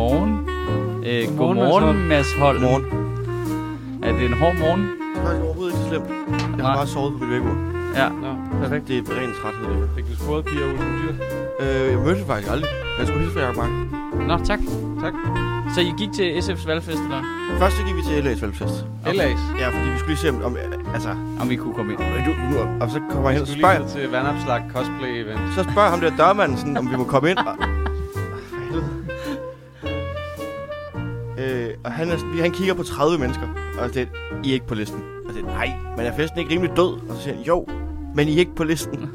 godmorgen. Øh, Godmorgen, godmorgen, Mads Holm. Godmorgen. Er det en hård morgen? Det er faktisk overhovedet ikke så slemt. Jeg Nej. har bare sovet på mit vækkeur. Ja, Nå, perfekt. Det er ren træthed. det fik du sporet Pia Olsen Dyr? Øh, jeg mødte faktisk aldrig. Jeg skulle hilse fra Jacob Mark. Nå, tak. Tak. Så I gik til SF's valgfest, eller? Først så gik vi til LA's valgfest. LA's. Ja, fordi vi skulle lige se, om... om altså, Om vi kunne komme ind. du, nu, og så kommer jeg hen og skulle spørger... lige ned til vandopslag cosplay event. Så spørger ham der dørmanden, sådan, om vi må komme ind. Og, øh, og han, er, han kigger på 30 mennesker, og det I er ikke på listen. Og det nej, men er festen ikke rimelig død? Og så siger han, jo, men I er ikke på listen. Hvorfor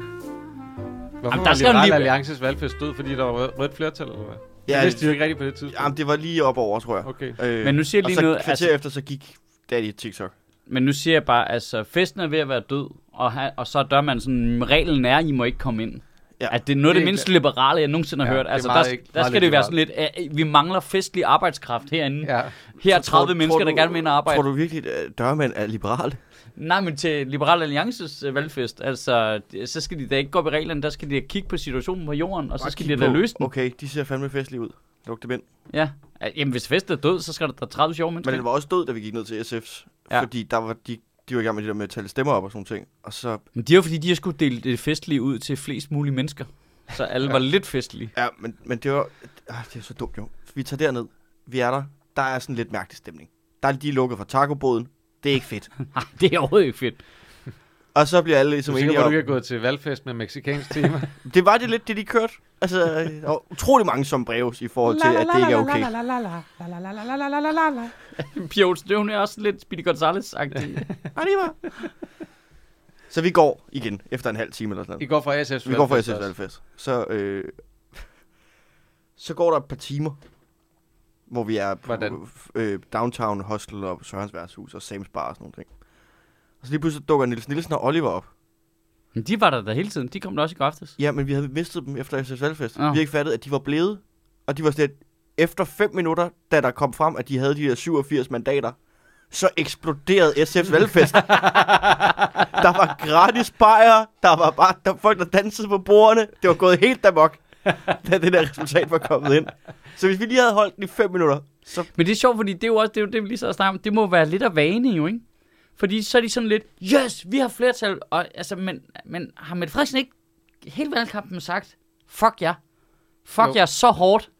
Jamen, var der skal jo Liberal lige- Alliances valgfest død, fordi der var rød- rødt flertal, eller hvad? Ja, det vidste de jo ikke rigtigt på det tidspunkt. Jamen, det var lige op over, tror jeg. Okay. Øh, Men nu siger jeg og lige så noget, altså- efter, så gik Daddy TikTok. Men nu siger jeg bare, altså, festen er ved at være død, og, ha- og så dør man sådan, reglen er, I må ikke komme ind. Ja. At det er noget af det Det mindst liberale, jeg nogensinde har Ja, hørt. det Altså, meget der, ikke- der skal det være sådan lidt, uh, vi mangler festlig arbejdskraft herinde. Ja. Her er Så tror- 30 mennesker, tror der du- gerne vil ind og arbejde. Tror du virkelig, at dørmænd er liberale? Nej, men til Liberal Alliances øh, valgfest, altså, det- så skal de da ikke gå op i reglerne, der skal de kigge på situationen på jorden, og så Bare skal de da på- løse den. Okay, de ser fandme festlige ud. Lugte bind. Ja. Jamen, hvis festen er død, så skal der da 30 sjove mennesker. Men den var også død, da vi gik ned til SF's. Ja. Fordi der var de, de var i gang med det der med at tælle stemmer op og sådan ting. Og så, Men det er jo fordi, de har skulle dele det festlige ud til flest mulige mennesker. Så alle var lidt festlige. ja, men, men det var, ah, det er så dumt jo. Vi tager derned, vi er der, der er sådan lidt mærkelig stemning. Der er de lukket for tacoboden, det er ikke fedt. Nej, det er overhovedet ikke fedt. Og så bliver alle ligesom er enige om, du ikke er gået til valgfest med mexicansk tema? det var det lidt, det de kørte. Altså, der var utrolig mange som breves i forhold til, at det ikke er okay. Pia Olsen, er også lidt Speedy Gonzales-agtig. Nej, det var. Så vi går igen, efter en halv time eller sådan noget. I går fra SF's Vi går fra SF's valgfest. Så, øh, så går der et par timer, hvor vi er på Hvordan? øh, Downtown Hostel og Sørens værtshus og Sam's Bar og sådan nogle ting. Og så lige pludselig dukker Niels Nielsen og Oliver op. Men de var der da hele tiden. De kom da også i går aftes. Ja, men vi havde mistet dem efter SF's valgfest. Nå. Vi havde ikke fattet, at de var blevet. Og de var slet efter 5 minutter, da der kom frem, at de havde de der 87 mandater, så eksploderede SF's valgfest. der var gratis bajer, der var bare der var folk, der dansede på bordene. Det var gået helt amok, da det der resultat var kommet ind. Så hvis vi lige havde holdt den i 5 minutter, så Men det er sjovt, fordi det er jo også det, er jo det vi lige så snakker om. Det må være lidt af vane jo, ikke? Fordi så er de sådan lidt, yes, vi har flertal. Og, altså, men, men har Mette Frederiksen ikke hele valgkampen sagt, fuck jer. Fuck Jo. jer så hårdt,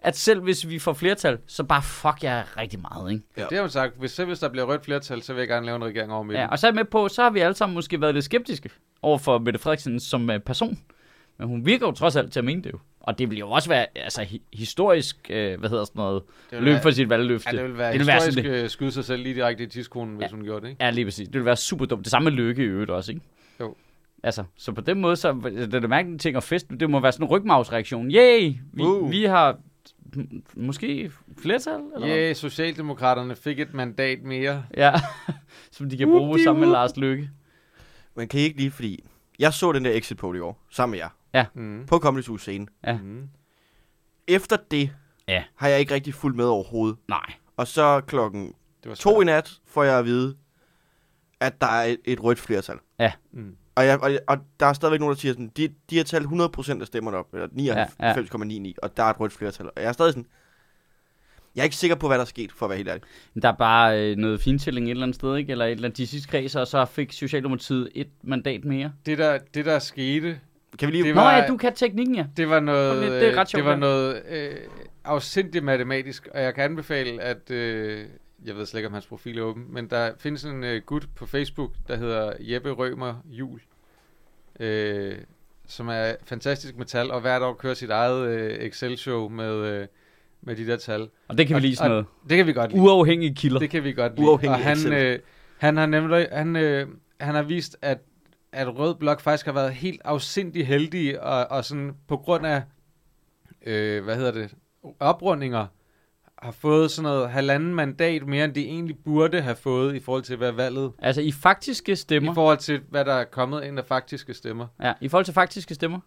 at selv hvis vi får flertal, så bare fuck jer rigtig meget, ikke? Ja. Det har hun sagt. Hvis, selv hvis der bliver rødt flertal, så vil jeg gerne lave en regering over midten. Ja, og så er jeg med på, så har vi alle sammen måske været lidt skeptiske over for Mette Frederiksen som uh, person. Men hun virker jo trods alt til at mene det jo. Og det vil jo også være altså, hi- historisk, øh, hvad hedder sådan noget, løb være- for sit valgløfte. Ja, det vil være Det vil være historisk sådan øh, skyde sig selv lige direkte i tidskonen, hvis hun gjorde det, ikke? Ja, lige præcis. Det vil være super dumt. Det samme med lykke i øvrigt også, ikke? Jo. Altså, så på den måde, så det er det mærkelige ting at fest, det må være sådan en rygmavsreaktion. Yay! Vi, Uh. vi har måske flertal, eller Ja, yeah, Socialdemokraterne fik et mandat mere. hvad? Ja, som de kan bruge Whoopie sammen med. Lars Lykke. men kan I ikke lige, fordi jeg så den der exit poll i år, sammen med jer, Mm. på Comedy Zoo scene. Ja. Mm. Efter det Ja. har jeg ikke rigtig fulgt med overhovedet. Nej. Og så klokken Det var to i nat får jeg at vide, at der er et, et rødt flertal. Mm. Og, jeg, og, og der er stadigvæk nogen, der siger sådan, de, de har talt 100% af stemmerne op, eller 99,99, og der er et rødt flertal. Og jeg er stadig sådan, jeg er ikke sikker på, hvad der er sket, for at være helt ærlig. Der er bare øh, noget fintælling et eller andet sted, ikke? Eller et eller andet de sidste kredser, og så fik Socialdemokratiet et mandat mere. Det der, det der skete, Kan vi lige... Det Nå var- ja, du kan teknikken, ja. det var noget, det er ret øh, sjovt, det var noget øh, afsindigt matematisk, og jeg kan anbefale, at, øh, jeg ved slet ikke, om hans profil er åben, men der findes en øh, gut på Facebook, der hedder Jeppe Rømer Jul, øh, som er fantastisk med tal, og hvert år kører sit eget øh, Excel-show med, øh, med de der tal. Og det kan vi lige sådan og noget. Det kan vi godt lide. Uafhængige kilder. Det kan vi godt lide. Uafhængig og han, øh, han har nemlig han, øh, han har vist, at at Rød Blok faktisk har været helt afsindig heldige, og, og sådan på grund af, øh, hvad hedder det, oprundinger, har fået sådan noget halvanden mandat mere, end de egentlig burde have fået i forhold til, hvad valget, Altså i faktiske stemmer, i forhold til, hvad der er kommet ind af faktiske stemmer. ja, i forhold til faktiske stemmer,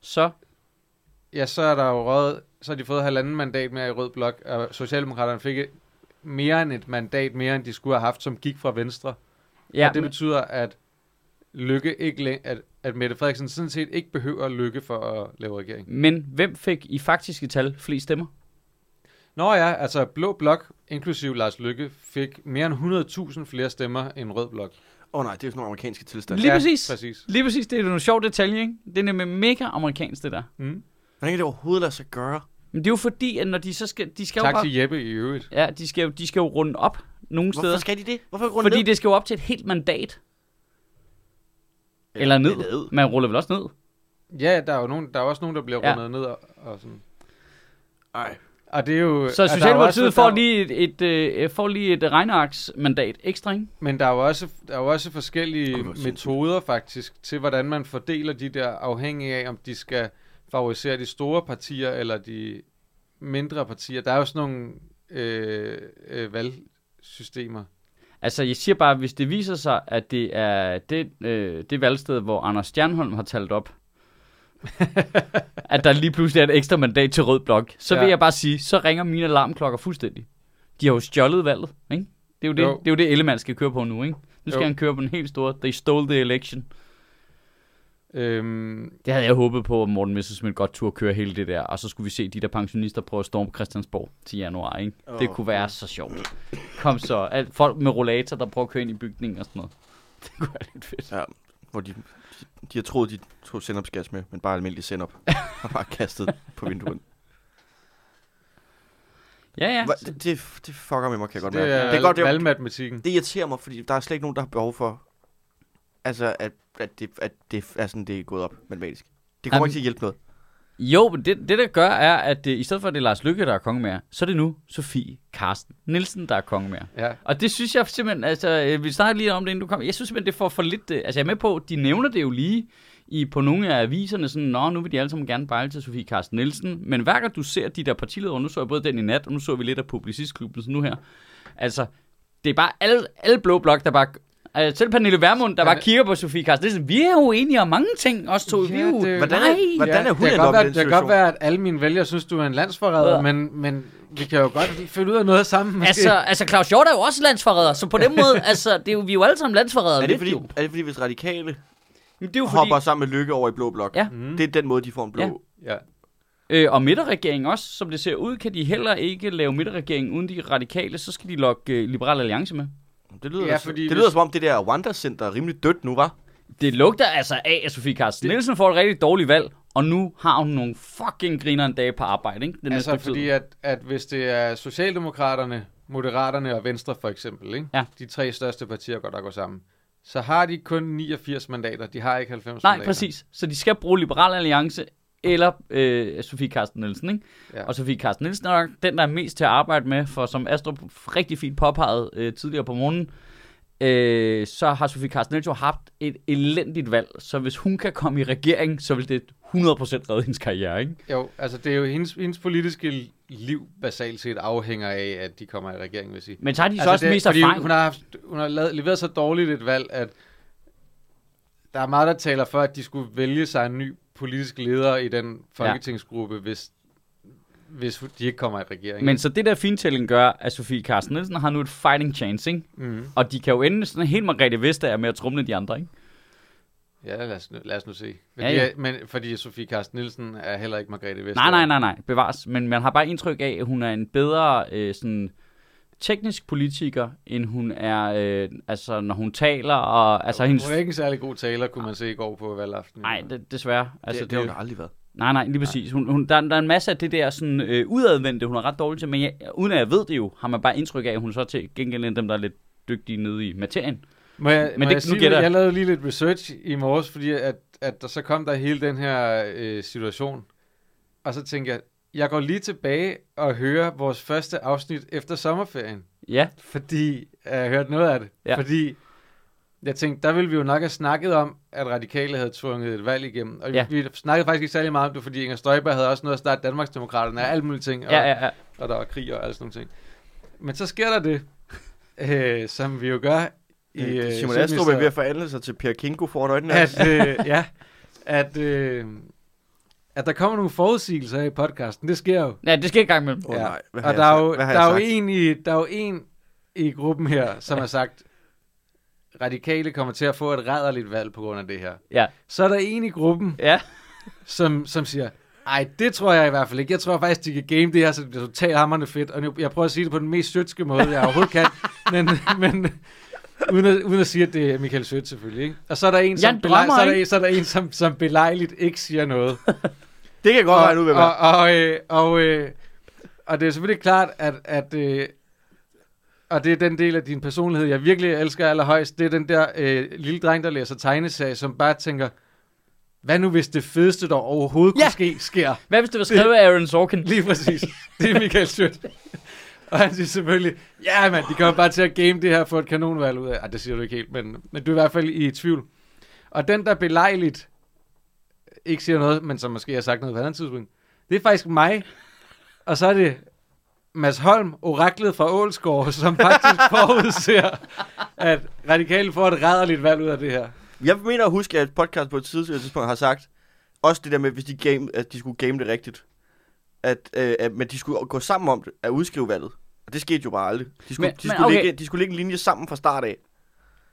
så Ja, så er der jo rød, så har de fået halvanden mandat mere i Rød Blok, og Socialdemokraterne fik mere end et mandat mere, end de skulle have haft, som gik fra Venstre. ja, og det men- betyder, at Lykke ikke læ- at, at Mette Frederiksen sådan set ikke behøver Lykke for at lave regering. men hvem fik i faktiske tal flest stemmer? Nå ja, altså Blå Blok, inklusive Lars Lykke, fik mere end 100.000 flere stemmer end Rød Blok. Åh oh, nej, det er jo sådan nogle amerikanske tilstande. Lige præcis. præcis. Lige præcis, det er jo en sjov detalje, ikke? Det er nemlig mega amerikansk, det der. Mm. Hvordan kan det overhovedet lade sig gøre? Men det er jo fordi, at når de så skal, de skal jo Tak bare, til Jeppe i øvrigt. ja, de skal, jo, de skal jo runde op nogle Hvorfor steder. skal de det? Hvorfor runde Fordi ned? det skal jo op til et helt mandat. Eller ned. ned. Man ruller vel også ned. Ja, der er jo nogen, der er også nogen, der bliver Ja. rundet ned og, og sådan. Ej. Og det er jo... Så er jo Socialdemokratiet også- får der er- lige et, et, øh, får lige et regnearksmandat ekstra, ikke? Men der er jo også, der er jo også forskellige sindssygt. metoder faktisk til, hvordan man fordeler de der, afhængig af, om de skal favorisere de store partier eller de mindre partier. Der er jo sådan nogle øh, øh, valgsystemer. Altså, jeg siger bare, hvis det viser sig, at det er det, øh, det valgsted, hvor Anders Stjernholm har talt op, at der lige pludselig er et ekstra mandat til Rød Blok, så ja. vil jeg bare sige, så ringer mine alarmklokker fuldstændig. De har jo stjålet valget, ikke? Det er jo det, Jo. det, er jo det Ellemann skal køre på nu, ikke? Nu skal Jo. han køre på den helt store, they stole the election. Øhm, Det havde jeg håbet på, at Morten Messerschmidt godt turde køre hele det der, og så skulle vi se de der pensionister prøve at storme Christiansborg til januar, ikke? Oh, det kunne være så sjovt. Kom så, alt, folk med rollator, der prøver at køre ind i bygningen og sådan noget. Det kunne være lidt fedt. Ja, hvor de, de har troet, de tog sennepsgas med, men bare almindelig sennep. og bare kastet på vinduet. Ja, ja. Hva- Det, det, det fucker med mig, kan jeg godt det mærke. er, det er godt, det, valgmatematikken. det irriterer mig, fordi der er slet ikke nogen, der har behov for, altså, at, at, det, at det er sådan, det er gået op matematisk. Det kommer Jamen- ikke til at hjælpe noget. Jo, men det, det der gør er, at det, i stedet for at det er Lars Lykke, der er kongemager, så er det nu Sofie Karsten Nielsen, der er kongemager. Ja. Og det synes jeg simpelthen, altså, øh, vi snakkede lige om det, inden du kom. Jeg synes simpelthen, det får for lidt, øh, altså jeg er med på, de nævner det jo lige i, på nogle af aviserne, sådan, nå, nu vil de alle sammen gerne bejle til Sofie Karsten Nielsen. Men hver gang du ser de der partiledere, nu så jeg både den i nat, og nu så vi lidt af Publicistklubben nu her. Altså, det er bare alle, alle blå blok, der bare... Altså, selv Pernille Vermund, der bare Ja. kigger på Sofie Karsten Nielsen. Vi er jo enige om mange ting, også to. vi er jo, det- Hvordan er- hvordan er hun det endt op i den det kan godt være, at alle mine vælgere synes, du er en landsforræder, Ja. men, men vi kan jo godt finde ud af noget sammen. Måske. Altså, altså Claus Hjort er jo også landsforræder, så på den måde, altså, det er jo, vi er jo alle sammen landsforrædere. Er det, fordi, er det fordi, hvis radikale Men det er jo fordi, hopper sammen med Lykke over i blå blok, Ja. mm. det er den måde, de får en blå... Ja. ja. øh, og midterregeringen også, som det ser ud, kan de heller ikke lave midterregering uden de radikale, så skal de lokke øh, Liberal Alliance med. Det lyder, Ja, fordi det hvis- lyder som om, det der Wanda-center er rimelig dødt nu, var. Det lugter altså af, at Sofie Carsten Nielsen får et rigtig dårligt valg, og nu har hun nogle fucking griner en dag på arbejde, ikke? Den Altså, næste tid. fordi at, at hvis det er Socialdemokraterne, Moderaterne og Venstre for eksempel, ikke? Ja. de tre største partier, går der går sammen, så har de kun 89 mandater. De har ikke 90 Nej, mandater. præcis. Så de skal bruge Liberal Alliance eller øh, Sofie Carsten Nielsen, ikke? Ja. Og Sofie Carsten Nielsen er nok den, der er mest til at arbejde med, for som Astrup rigtig fint påpegede øh, tidligere på morgenen, øh, så har Sofie Carsten Nielsen haft et elendigt valg. Så hvis hun kan komme i regering, så vil det 100% redde hendes karriere, ikke? Jo, altså det er jo hendes, hendes politiske liv basalt set afhænger af, at de kommer i regering, vil sige. Men så har de så Altså, også det, mest erfaring. hun har, haft, hun har lavet, leveret så dårligt et valg, at der er meget, der taler for, at de skulle vælge sig en ny politisk leder i den folketingsgruppe, ja. hvis, hvis de ikke kommer i regering. Men så det der fintælling gør, at Sofie Carsten Nielsen har nu et fighting chance, ikke? mm. Og de kan jo ende sådan helt Margrethe Vestager med at trumle de andre, ikke? Ja, lad os, nu, lad os nu se. Fordi, Ja, ja, ja. ja. Men, fordi Sofie Carsten Nielsen er heller ikke Margrethe Vestager. Nej, nej, nej, nej, bevares. Men man har bare indtryk af, at hun er en bedre øh, sådan, teknisk politiker, end hun er, øh, altså når hun taler, og altså Hun hendes... er ikke en særlig god taler, kunne man se i går på valgaften. Nej, det, desværre. Altså, Altså, det, det, har hun aldrig været. Nej, nej, lige præcis. Hun, hun, der, der er en masse af det der sådan, øh, udadvendte, hun er ret dårlig til, men jeg, uden at jeg ved det jo, har man bare indtryk af, at hun så til gengæld en af dem, der er lidt dygtige nede i materien. Må jeg, Men må det- jeg, nu sige, gætter jeg jeg. lavede lige lidt research i morges, fordi at, at der så kom der hele den her øh, situation. Og så tænkte jeg, jeg går lige tilbage og hører vores første afsnit efter sommerferien. Ja, Fordi jeg har hørt noget af det. Ja. Fordi Jeg tænkte, der ville vi jo nok have snakket om, at radikale havde tvunget et valg igennem. Og Ja. vi snakkede faktisk ikke særlig meget om det, fordi Inger Støjberg havde også noget at starte Danmarksdemokraterne og alle mulige ting. Og, Ja, ja, ja. og der var krig og alle sådan nogle ting. Men så sker der det, øh, som vi jo gør i Øh, øh, Simon Astrup er ved at forandre sig til Per Kinko foran øjnene. at, øh, ja, at, øh, at der kommer nogle forudsigelser her i podcasten. Det sker jo. Ja, det skal i gang med. Åh Ja. nej, hvad har Og der er jo, der er jo en i, der er jo en i gruppen her, som har sagt, radikale kommer til at få et rædderligt valg på grund af det her. Ja. Så er der en i gruppen, Ja. som, som siger, ej, det tror jeg i hvert fald ikke. Jeg tror faktisk, de kan game det her, så det bliver totalt hammerende fedt. Og nu, jeg prøver at sige det på den mest sødske måde, jeg overhovedet kan. Men, men uden, at, uden at sige, at det er Michael Sødt selvfølgelig. Ikke? Og så er der en, som, belej, så er der en, så er der en som, som belejligt ikke siger noget. Det kan jeg godt regne ud, hvem er. og, og, øh, og, øh, og det er selvfølgelig klart, at, at øh, og det er den del af din personlighed, jeg virkelig elsker allerhøjst, det er den der øh, lille dreng, der læser tegneserie, som bare tænker, hvad nu hvis det fedeste, der overhovedet Ja. kunne ske, sker? Hvad hvis det var skrevet af Aaron Sorkin? Lige præcis. Det er Michael Schødt. Og han siger selvfølgelig, ja mand, de kommer bare til at game det her for et kanonvalg ud af. Ej, det siger du ikke helt, men, men du er i hvert fald i tvivl. Og den, der belejligt ikke siger noget, men som måske har sagt noget på et andet tidspunkt, det er faktisk mig. Og så er det Mads Holm, oraklet fra Ålsgård, som faktisk forudser, at radikale får et rædderligt valg ud af det her. Jeg mener at huske, at podcast på et tidspunkt har sagt, også det der med, hvis de, game, at de skulle game det rigtigt, at, øh, at men de skulle gå sammen om det, at udskrive valget. Og det skete jo bare aldrig. De skulle, Men- de skulle, okay. lægge, de skulle lægge en linje sammen fra start af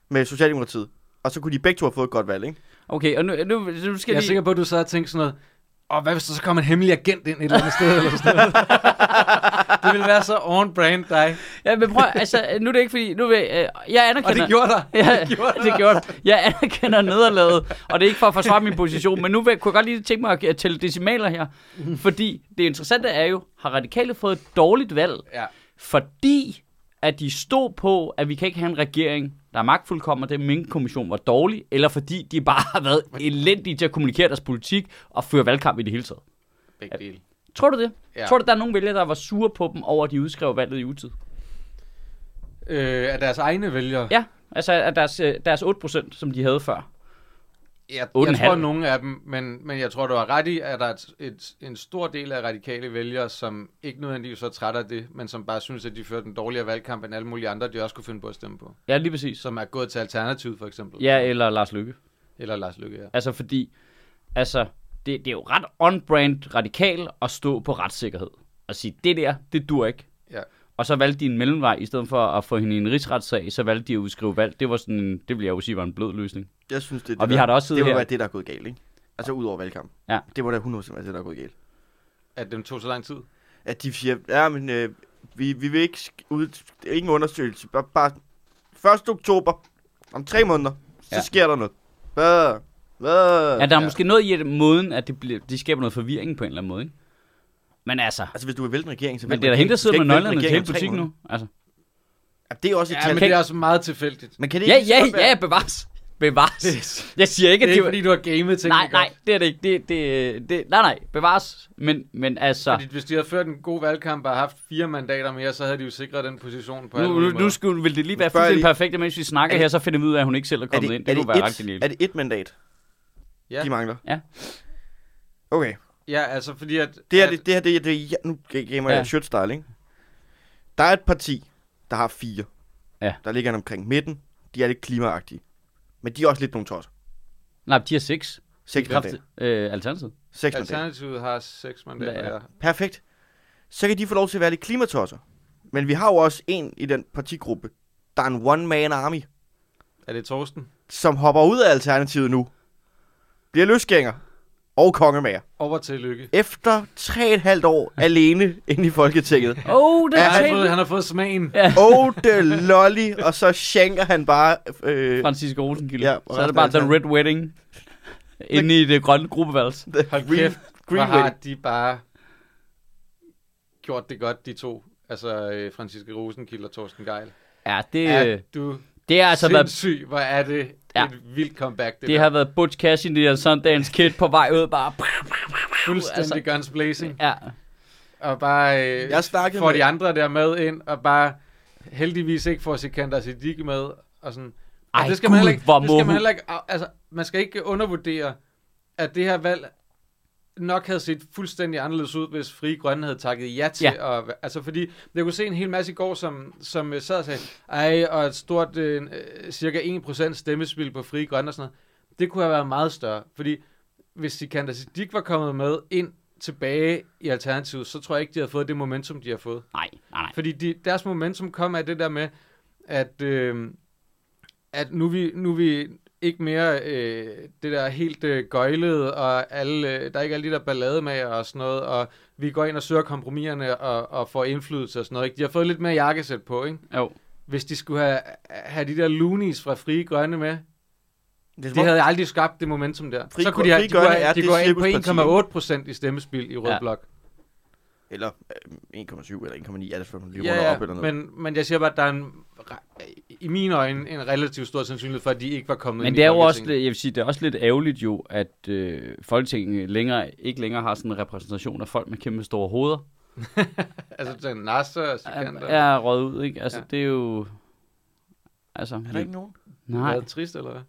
med Socialdemokratiet. Og så kunne de begge to have fået et godt valg, ikke? Okay, og nu, nu, nu skal Jeg er lige... sikker på, at du så har tænkt sådan noget, og hvad hvis der så kommer en hemmelig agent ind et eller andet sted, eller sådan noget. det ville være så on-brand dig. Ja, men prøv, altså, nu er det ikke fordi... Nu vil, øh, jeg anerkender... Og det gjorde dig. Ja, det gjorde det gjorde det. Jeg anerkender nederlaget, og det er ikke for at forsvare min position, men nu vil, kunne jeg godt lige tænke mig at tælle decimaler her. Fordi det interessante er jo, har radikale fået et dårligt valg, Ja. fordi at de stod på, at vi kan ikke have en regering, der er magtfuldkommen, og den minkkommission var dårlig, eller fordi de bare har været elendige til at kommunikere deres politik og føre valgkamp i det hele taget. Begge dele. Tror du det? Ja. Tror du, der er nogle vælgere, der var sure på dem over, at de udskrev valget i utid? Øh, af deres egne vælgere. Ja, altså af deres, øh, deres 8%, som de havde før. Jeg, jeg tror, nogle af dem, men, men jeg tror, du har ret i, at der er et, et, en stor del af radikale vælgere, som ikke nødvendigvis er træt af det, men som bare synes, at de førte en dårligere valgkamp end alle mulige andre, de også kunne finde på at stemme på. Ja, lige præcis. Som er gået til Alternativet, for eksempel. Ja, eller Lars Lykke. Eller Lars Løkke, ja. Altså fordi, altså, det, det er jo ret on-brand radikal at stå på retssikkerhed. Og sige, det der, det dur ikke. Ja. Og så valgte de en mellemvej, i stedet for at få hende i en rigsretssag, så valgte de at udskrive valg. Det var sådan en, det vil jeg jo sige var en blød løsning. Jeg synes, det, er det Og vi der, har da også siddet det må her- være det, der er gået galt, ikke? Altså ud over valgkamp. Ja. Det må da 100% være det, der er gået galt. At dem tog så lang tid. At de siger, ja, men øh, vi, vi vil ikke ud, ingen undersøgelse, bare, bare 1. oktober, om tre måneder, så Ja. sker der noget. Hvad? Hvad? Ja, der er Ja. måske noget i at måden, at det bliver, de skaber noget forvirring på en eller anden måde, ikke? Men altså, Altså, hvis du vil vælte en regering, så men det er der en hende, der sidder med ikke nøglerne til hele måneder. nu. Altså. Ja, det er også et Ja, tal. men kan det er ikke- også meget tilfældigt. Men kan det Ja, ikke ja, være- ja, bevares. Bevares. Det, Jeg siger ikke, det at er det ikke, var... fordi du har gamet ting. Nej, nej, det er det ikke. Det, det, det, nej, nej, bevares. Men, men altså... Fordi hvis de havde ført en god valgkamp og haft fire mandater mere, så havde de jo sikret den position på Nu, nu, nu skulle, vil det lige være fuldstændig perfekt, mens vi snakker Er det- her, så finder vi ud af, at hun ikke selv er Er kommet det, ind. er, Det det kunne være ret et, genialt. er det et mandat, Ja. de mangler? Ja. Okay. Ja, altså fordi at... Det her, at, det, det her, det, det, ja, nu gamer Ja. jeg ja. style, ikke? Der er et parti, der har fire. Ja. Der ligger omkring midten. De er lidt klimaagtige. Men de er også lidt nogle tosser. Nej, de har seks. Seks mandater. øh, alternativet. Seks mandater. Alternativet har seks mandater, Ja. ja. Perfekt. Så kan de få lov til at være lidt klimatosser. Men vi har jo også en i den partigruppe, der er en one-man army, Er det Torsten? som hopper ud af Alternativet nu. Bliver løsgænger og kongemager. Over til Lykke. Efter tre et halvt år alene inde i Folketinget. Åh, oh, det er han, har fået, han har fået smagen. Ja. Oh, the lolly, og så shanker han bare... Øh, Francisco Rosenkilde. Ja, og så er det bare The Red Wedding. Inde i det grønne gruppeværelse. the Hold green, kæft, hvor green har wedding. de bare gjort det godt, de to. Altså øh, Franziska Rosenkilde og Torsten Geil. Ja, det, Er du det har altså sindssyg? Hvor er det Ja. et vildt comeback, det, det der. har været Butch Cassidy og Sundance Kid på vej ud bare. fuldstændig altså- guns blazing. Ja, Og bare øh, Jeg får med- de andre der med ind, og bare heldigvis ikke får Sikander Siddiq med, og sådan Ej, Og det skal Gud, man heller ikke, det skal man heller ikke, altså, man skal ikke undervurdere, at det her valg nok havde set fuldstændig anderledes ud, hvis Frie Grønne havde takket ja til. Ja. Og, altså fordi, jeg kunne se en hel masse i går, som, som øh, sad og sagde, ej, og et stort, øh, øh, cirka 1% stemmespil på Frie Grønne og sådan noget. Det kunne have været meget større, fordi hvis Sikander Siddiq var kommet med ind tilbage i Alternativet, så tror jeg ikke, de havde fået det momentum, de har fået. Nej, nej, nej. Fordi de, deres momentum kom af det der med, at, øh, at nu, vi, nu vi ikke mere øh, det der helt øh, gøjlede, og alle, øh, der er ikke alle de der ballademager og sådan noget, og vi går ind og søger kompromiserne og, og får indflydelse og sådan noget. Ikke? De har fået lidt mere jakkesæt på, ikke? Jo. Hvis de skulle have, have de der loonies fra Frie Grønne med, Det de havde aldrig skabt det momentum der. Frie så kunne de, have, de, kunne, have, de det går ind på cirkusparti. 1,8 procent i stemmespil i Rød ja. Blok. Eller øh, 1,7 eller 1,9, er det for lige Ja, rundt ja, op eller noget. men, men jeg siger bare, at der er en, i mine øjne en relativt stor sandsynlighed for, at de ikke var kommet Men ind det er jo også, jeg vil sige, det er også lidt ærgerligt jo, at øh, Folketinget længere, ikke længere har sådan en repræsentation af folk med kæmpe store hoveder. Altså, den Nasser og Er, Sikander. er røget ud, ikke? Altså, Ja. det er jo... Altså, Er der ikke nogen? nej. Været trist, eller hvad?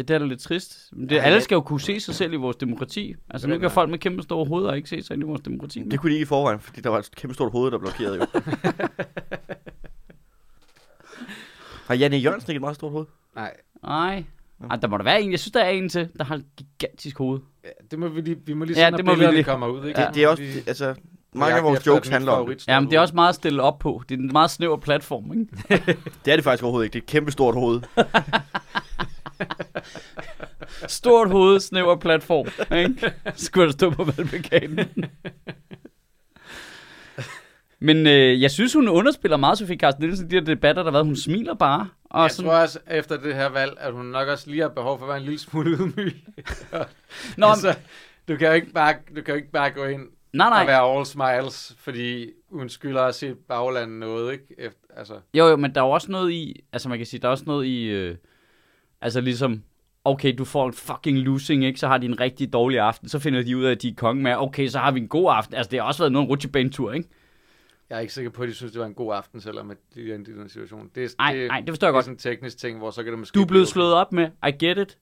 Ja, det er da lidt trist. Men det, Ej, alle skal jo kunne se sig selv i vores demokrati. Altså, nu kan folk med kæmpe store hoveder ikke se sig i vores demokrati. Det kunne de ikke i forvejen, fordi der var et kæmpe stort hoved, der blokerede jo. har Janne Jørgensen ikke et meget stort hoved? Nej, Nej. Ej, der må der være en. Jeg synes, der er en til, der har et gigantisk hoved. ja, det må vi lige, vi må lige Ja, se, når det må vi billederne lige. kommer ud. Ikke? Ja. Det, det er også, det, altså, mange af vores jokes handler om det. Ja, men det er også meget at stille op på. Det er en meget snæver platform, ikke? Det er det faktisk overhovedet ikke. Det er et kæmpe stort hoved. Stort hoved, snæver platform, ikke? Skulle der stå på valgplakaten. Men øh, jeg synes, hun underspiller meget, Sofie Carsten Nielsen, de her debatter, der har været. Hun smiler bare. Og Jeg sådan, tror også, efter det her valg, at hun nok også lige har behov for at være en lille smule ydmyg. Nå, altså, du kan jo ikke bare, du kan jo ikke bare gå ind nej, og nej. være all smiles, fordi hun skylder at se baglandet noget, ikke? Efter, altså, Jo, jo, men der er jo også noget i, altså man kan sige, der er også noget i, øh, altså ligesom, okay, du får en fucking losing, ikke? Så har de en rigtig dårlig aften, så finder de ud af, at de er konge med, okay, så har vi en god aften. Altså, det har også været noget rutsjebanetur, ikke? jeg er ikke sikker på, at de synes, det var en god aften, selvom at de er i den situation. Det, Nej, det, nej, det forstår jeg det er godt. sådan en teknisk ting, hvor så kan det måske... Du er blevet slået op med, I get it.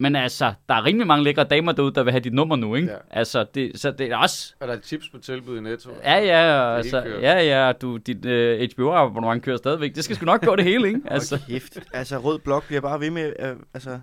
Men altså, der er rimelig mange lækre damer derude, der vil have dit nummer nu, ikke? Ja. Altså, det, så det er også... Og der er chips på tilbud i Netto. Ja, ja, altså, ja, ja, du, dit uh, HBO-abonnement kører stadigvæk. Det skal sgu nok gå det hele, ikke? Altså. Altså, Kæft. Altså, Rød Blok bliver bare ved med... Øh, altså,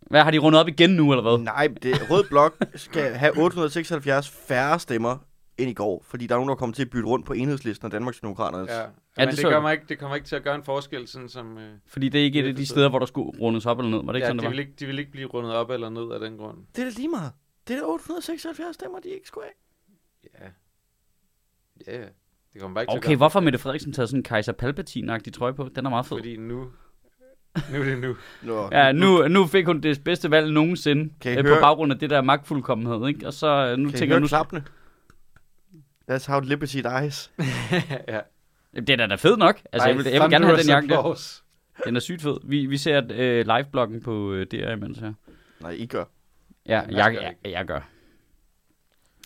hvad har de rundet op igen nu, eller hvad? nej, det, Rød Blok skal have 876 færre stemmer end i går, fordi der er nogen, der kommer til at bytte rundt på enhedslisten og Danmarksdemokraternes. Ja, Ja, ja det det, jeg. kommer ikke, det kommer ikke til at gøre en forskel, sådan som... Øh, Fordi det er ikke et af de steder, hvor der skulle rundes op eller ned. Var det ikke ja, sådan, det de, var? vil ikke, de vil ikke blive rundet op eller ned af den grund. Det er da lige meget. Det er da 876 stemmer, de ikke skulle have. Ja. Ja. Det kommer bare ikke til at Okay, hvorfor Mette Frederiksen taget sådan en Kaiser Palpatine-agtig trøje på? Den er meget fed. Fordi nu... Nu er det nu. Nå, Ja, nu, nu fik hun det bedste valg nogensinde Kan I øh, på høre- baggrund af det der magtfuldkommenhed, ikke? Og så øh, nu Kan I tænker jeg, høre nu... klappene? That's how liberty dies. ja. Jamen, Det er da da fed nok. Altså, jeg vil, jeg vil gerne have den jakke der. Den er sygt fed. Vi, vi ser øh, live-bloggen på øh, DR imens her. Nej, I gør. Ja, jeg, jeg jeg, gør jeg, gør.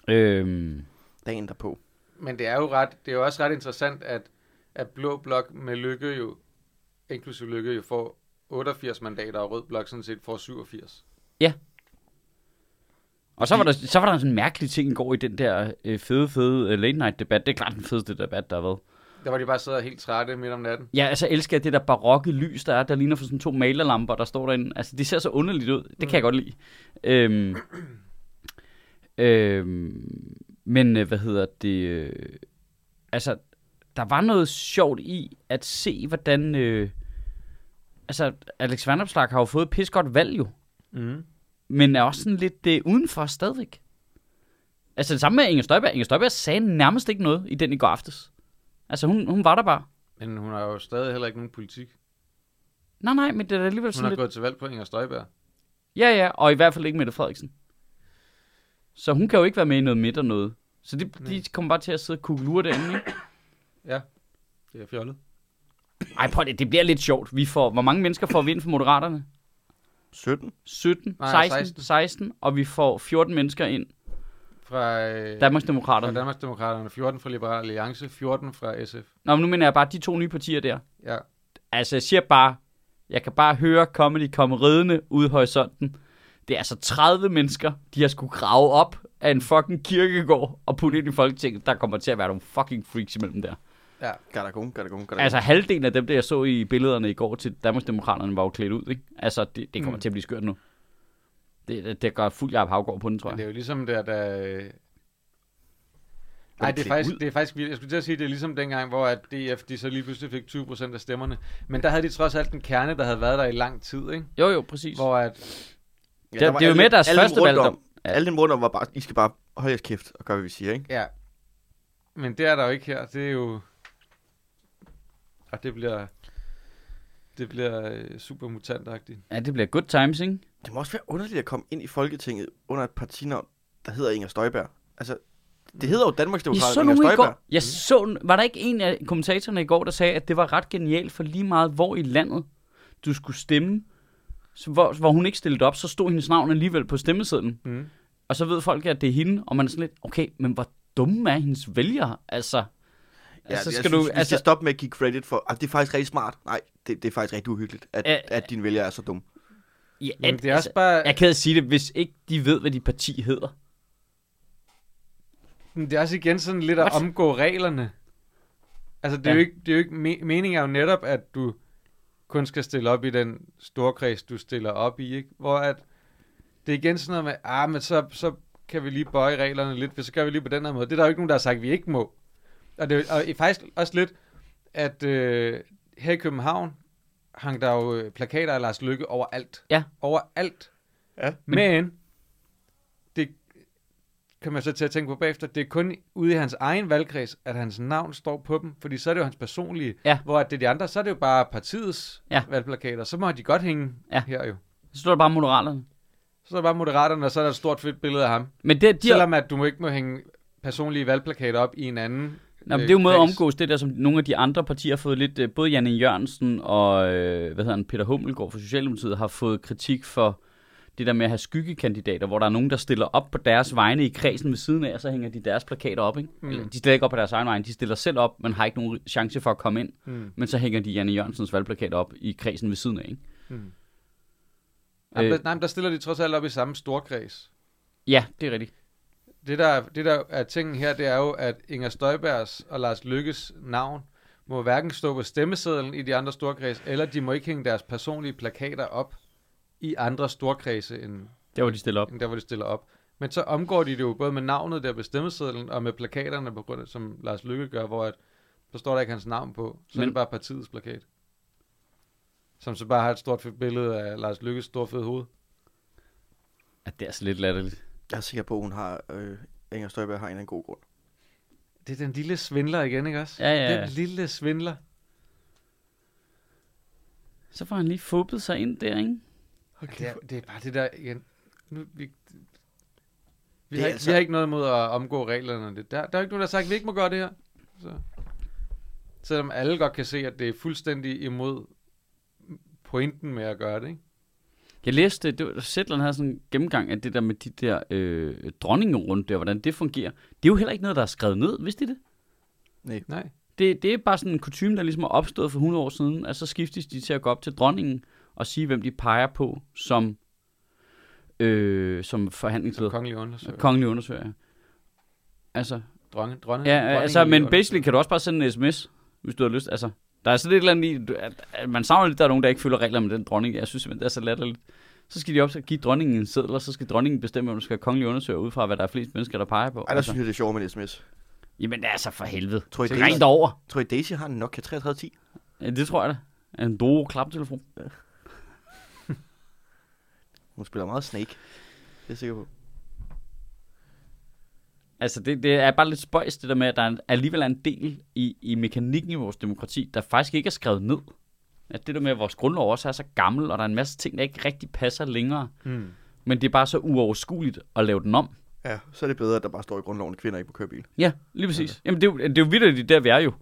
Øhm, Dagen derpå. Men det er jo ret, det er jo også ret interessant, at, at Blå Blok med Lykke jo, inklusive Lykke, jo får 88 mandater, og Rød Blok sådan set får 87. og så var, der, så var der sådan en mærkelig ting i går i den der øh, fede, fede øh, late night debat. Det er klart den fedeste debat, der har været. Der var de bare sidder helt trætte midt om natten. Ja, altså jeg elsker det der barokke lys, der er, der ligner for sådan to malerlamper, der står derinde. Altså det ser så underligt ud. Det kan jeg godt lide. Øhm, øhm, men øh, hvad hedder det? Øh, altså, der var noget sjovt i at se, hvordan... Øh, altså, Alex Vanopslagh har jo fået et godt valg jo. Mm. Men er også sådan lidt øh, udenfor stadigvæk. Altså det samme med Inger Støjberg. Inger Støjberg sagde nærmest ikke noget i den i går aftes. Altså hun, hun var der bare. Men hun har jo stadig heller ikke nogen politik. Nej, nej, men det er da alligevel Hun sådan har lidt... gået til valg på Inger Støjberg. Ja, ja, og i hvert fald ikke Mette Frederiksen. Så hun kan jo ikke være med i noget midt og noget. Så de, de kommer bare til at sidde og kuglure derinde, ikke? Ja, det er fjollet. Ej, prøv det, det bliver lidt sjovt. Vi får, hvor mange mennesker får vi ind for Moderaterne? 17. 17, Nej, 16, 16. 16, 16, og vi får 14 mennesker ind. Fra, øh, fra Danmarksdemokraterne. Danmarksdemokraterne, 14 fra Liberal Alliance, 14 fra SF. Nå, men nu mener jeg bare de to nye partier der. Ja, Altså, jeg siger bare, Jeg kan bare høre comedy komme ridende ud i horisonten. Det er altså 30 mennesker, de har skulle grave op af en fucking kirkegård og putte ind i Folketinget. Der kommer til at være nogle fucking freaks imellem der. Ja. Gadagon, gadagon, gadagon. Altså halvdelen af dem, der jeg så i billederne i går til Danmarksdemokraterne, var jo klædt ud. Ikke? Altså, det, det kommer Mm. mm. til at blive skørt nu. Det, det, det gør fuld Jacob Havgård på den, tror Men jeg. det er jo ligesom der, der... øh, Nej, det er, faktisk, ud? det er faktisk vildt. Jeg skulle til at sige, det er ligesom dengang, hvor at DF de så lige pludselig fik 20% af stemmerne. Men der havde de trods alt en kerne, der havde været der i lang tid, ikke? Jo, jo, præcis. Hvor at... Ja, det- det er jo med deres første valgdom. om- Alle dem rundt om var bare, I skal bare holde jeres kæft og gøre, hvad vi siger, ikke? Ja. Men det er der jo ikke her. Det er jo... Og det bliver... Det bliver øh, super mutantagtigt. Ja, det bliver good times, ikke? Det må også være underligt at komme ind i Folketinget under et partinavn, der hedder Inger Støjberg. Altså, det hedder jo Jeg Danmarksdemokraterne så Inger nogen i Støjberg. går. Jeg så, var der ikke en af kommentatorerne i går, der sagde, at det var ret genialt for lige meget, hvor i landet du skulle stemme, så hvor, hvor hun ikke stillede op, så stod hendes navn alligevel på stemmesedlen. Mm. Og så ved folk, at det er hende, og man er sådan lidt, okay, men hvor dumme er hendes vælgere? Altså, Ja, altså jeg skal synes, du, vi altså, skal stoppe med at give credit for, at det er faktisk rigtig smart. Nej, det, det er faktisk rigtig uhyggeligt, at, Æ- at dine vælgere er så dumme. Ja, Men at, det er også altså, bare... jeg kan sige det, hvis ikke de ved, hvad de parti hedder. Men Det er også igen sådan lidt at What? omgå reglerne. Altså, det er, Ja. jo ikke, det er jo ikke... Me- meningen er jo netop, at du kun skal stille op i den storkreds, du stiller op i, ikke? Hvor at det er igen sådan noget med, ah, men så, så kan vi lige bøje reglerne lidt, for så gør vi lige på den her måde. Det er der jo ikke nogen, der har sagt, at vi ikke må. Og det er og faktisk også lidt, at øh, her i København hang der jo øh, plakater af Lars Lykke overalt. Ja. Overalt. Ja. Men det kan man så til at tænke på bagefter, det er kun ude i hans egen valgkreds, at hans navn står på dem, fordi så er det jo hans personlige, Ja. hvor at det er de andre, så er det jo bare partiets Ja. valgplakater, så må de godt hænge Ja. her jo. Så står der bare moderaterne. Så er der bare moderaterne, og så er der et stort fedt billede af ham. Men det, de Selvom at du må ikke må hænge personlige valgplakater op i en anden Nå, men øh, det er jo måde at omgås det der, som nogle af de andre partier har fået lidt, øh, både Janne Jørgensen og øh, hvad hedder han, Peter Hummelgaard fra Socialdemokratiet har fået kritik for det der med at have skyggekandidater, hvor der er nogen, der stiller op på deres vegne i kredsen ved siden af, og så hænger de deres plakater op. Ikke? Mm. Eller, de stiller ikke op på deres egen vegne, de stiller selv op, men har ikke nogen chance for at komme ind. Mm. Men så hænger de Janne Jørgensens valgplakater op i kredsen ved siden af. Ikke? Mm. Øh. der, nej, men der stiller de trods alt op i samme storkreds. Ja, det er rigtigt. Det der, det der er tingen her, det er jo, at Inger Støjbergs og Lars Lykkes navn må hverken stå på stemmesedlen i de andre storkreds, eller de må ikke hænge deres personlige plakater op i andre storkredse, end, Der var de stiller op. end der, hvor de stiller op. Men så omgår de det jo både med navnet der på stemmesedlen, og med plakaterne, på grund af, som Lars Lykke gør, hvor at, der står der ikke hans navn på. Så Men... er det bare partiets plakat. Som så bare har et stort billede af Lars Lykkes store fede hoved. Ja, det er altså lidt latterligt. Jeg er sikker på, at hun har, øh, Inger Støjberg har en eller anden god grund. Det er den lille svindler igen, ikke også? Ja, ja, ja. Den lille svindler. Så får han lige fubet sig ind der, ikke? Okay. Det, er, det er bare det der igen. Nu, vi, vi, Det har, ikke, altså- vi har ikke noget imod at omgå reglerne. Det. Der, der er ikke nogen, der har sagt, at vi ikke må gøre det her. Så. Selvom alle godt kan se, at det er fuldstændig imod pointen med at gøre det, ikke? Jeg læste, det var, Zetland havde sådan en gennemgang af det der med de der øh, dronningerunde der, hvordan det fungerer. Det er jo heller ikke noget, der er skrevet ned, vidste I det? Nej. Det, det er bare sådan en kutume, der ligesom er opstået for 100 år siden, at så skiftes de til at gå op til dronningen og sige, hvem de peger på som, øh, som Som forhandlingsleder. kongelig undersøger. Kongelig undersøger. Altså, Dronning, dronning, ja, dronning altså, men basically kan du også bare sende en sms, hvis du har lyst. Altså, der er sådan et eller andet i, at, at man savner lidt, der er nogen, der ikke følger regler med den dronning. Jeg synes simpelthen, det er så latterligt. Så skal de op og give dronningen en seddel, og så skal dronningen bestemme, om du skal have kongelig undersøger ud fra, hvad der er flest mennesker, der peger på. Ej, der synes jeg, det er sjovt med en sms. Jamen altså for helvede. Tror I, Så Daisy, ring over. tror I, Daisy har en Nokia 3310? Ja, det tror jeg da. En doro klaptelefon. Hun spiller meget Snake. Det er jeg sikker på. Altså, det, det er bare lidt spøjs, det der med, at der er alligevel er en del i, i mekanikken i vores demokrati, der faktisk ikke er skrevet ned. At det der med, at vores grundlov også er så gammel, og der er en masse ting, der ikke rigtig passer længere. Hmm. Men det er bare så uoverskueligt at lave den om. Ja, så er det bedre, at der bare står i grundloven, at kvinder ikke må køre bil. Ja, lige præcis. Jamen, det er jo, det er jo vildt, der vi er jo.